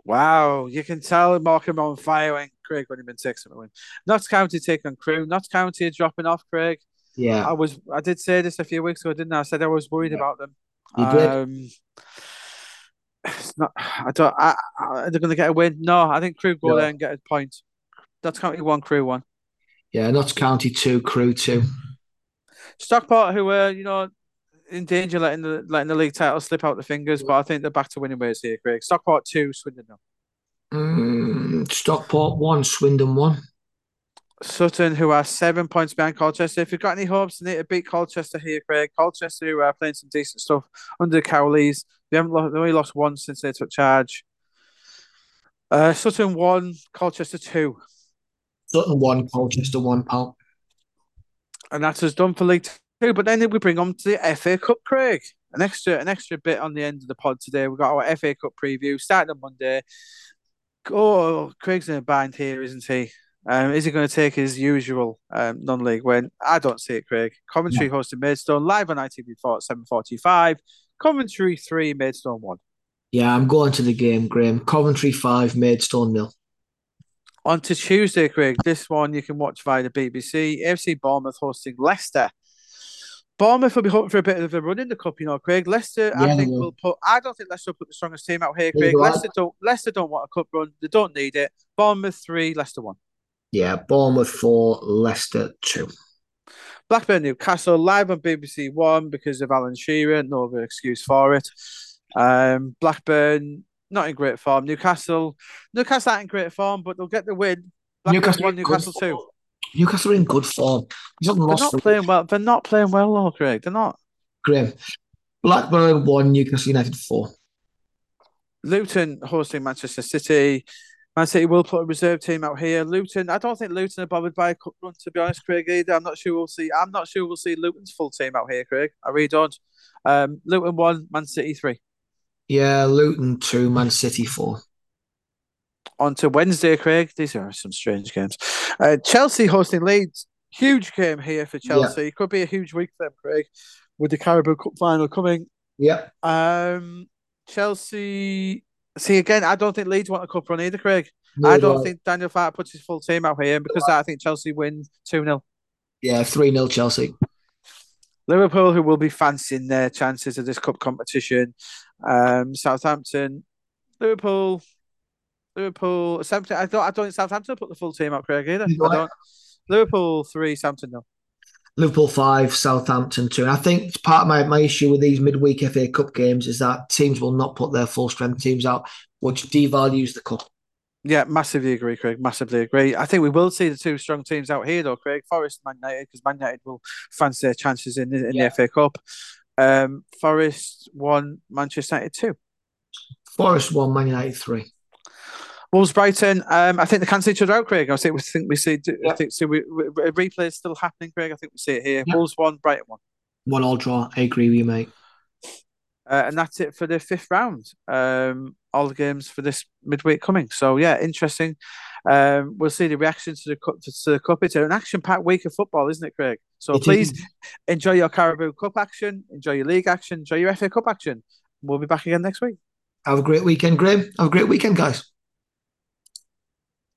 Wow, you can tell Morecambe on fire when Craig when he been a win. Notts County take on Crewe. Notts County are dropping off, Craig. Yeah, I was. I did say this a few weeks ago, didn't I? I said I was worried yeah. about them. You um, did. It's not. I don't. I, I, they're going to get a win. No, I think Crewe go yeah. there and get a point. Notts County one, Crewe one. Yeah, Notts County two, Crewe two. Stockport, who were you know in danger letting the letting the league title slip out the fingers, but I think they're back to winning ways here, Craig. Stockport two, Swindon nil. Mm, Stockport one, Swindon one. Sutton, who are seven points behind Colchester. If you've got any hopes, they need to beat Colchester here, Craig. Colchester, who are playing some decent stuff under Cowleys. They haven't lost, they only lost one since they took charge. Uh, Sutton one, Colchester two. Sutton one, Colchester one, pal. And that's us done for League Two. But then we bring on to the FA Cup, Craig. An extra, an extra bit on the end of the pod today. We've got our FA Cup preview starting on Monday. Oh, Craig's in a bind here, isn't he? Um, is he going to take his usual um, non-league win? I don't see it, Craig. Coventry yeah. hosting Maidstone live on ITV4 at seven forty-five. Coventry three, Maidstone one. Yeah, I'm going to the game, Graeme. Coventry five, Maidstone nil. On to Tuesday, Craig. This one you can watch via the BBC. AFC Bournemouth hosting Leicester. Bournemouth will be hoping for a bit of a run in the cup, you know, Craig. Leicester, yeah, I think, will put. I don't think Leicester will put the strongest team out here, Craig. Leicester don't. Leicester don't want a cup run. They don't need it. Bournemouth three, Leicester one. Yeah, Bournemouth four, Leicester two. Blackburn Newcastle live on BBC One because of Alan Shearer. No other excuse for it. Um, Blackburn not in great form. Newcastle, Newcastle aren't in great form, but they'll get the win. Newcastle one, Newcastle two. Newcastle are in good form. They're not playing well. They're not playing well, though, Craig. They're not. Graeme. Blackburn one, Newcastle United four. Luton hosting Manchester City. Man City will put a reserve team out here. Luton, I don't think Luton are bothered by a cup run, to be honest, Craig. Either I'm not sure we'll see. I'm not sure we'll see Luton's full team out here, Craig. I really don't. Um, Luton one, Man City three. Yeah, Luton two, Man City four. On to Wednesday, Craig. These are some strange games. Uh, Chelsea hosting Leeds. Huge game here for Chelsea. Yeah. Could be a huge week for them, Craig, with the Carabao Cup final coming. Yeah. Um, Chelsea. See again. I don't think Leeds want a cup run either, Craig. No, I don't no. think Daniel Farke puts his full team out here because I think Chelsea win two 0 Yeah, three 0 Chelsea. Liverpool, who will be fancying their chances of this cup competition. Um, Southampton, Liverpool, Liverpool, Southampton. I don't. I don't think Southampton put the full team up, Craig either. I don't. Liverpool three, Southampton no. Liverpool five, Southampton two. And I think part of my, my issue with these midweek FA Cup games is that teams will not put their full strength teams out, which devalues the cup. Yeah, massively agree, Craig. Massively agree. I think we will see the two strong teams out here, though, Craig. Forest, Man United, because Man United will fancy their chances in, in yeah. the FA Cup. Um, Forest one, Manchester United two. Forest one, Man United three. Wolves Brighton. Um, I think they cancel each other out, Craig. I think we think we see. Yeah. I think so. We, we, replay is still happening, Craig. I think we see it here. Yeah. Wolves one, Brighton one. One all draw. I agree with you, mate. Uh, and that's it for the fifth round. Um, all the games for this midweek coming. So yeah, interesting. Um, we'll see the reaction to the cup. To the cup. It's an action-packed week of football, isn't it, Craig? So it please is. enjoy your Carabao Cup action, enjoy your league action, enjoy your FA Cup action. We'll be back again next week. Have a great weekend, Graeme. Have a great weekend, guys.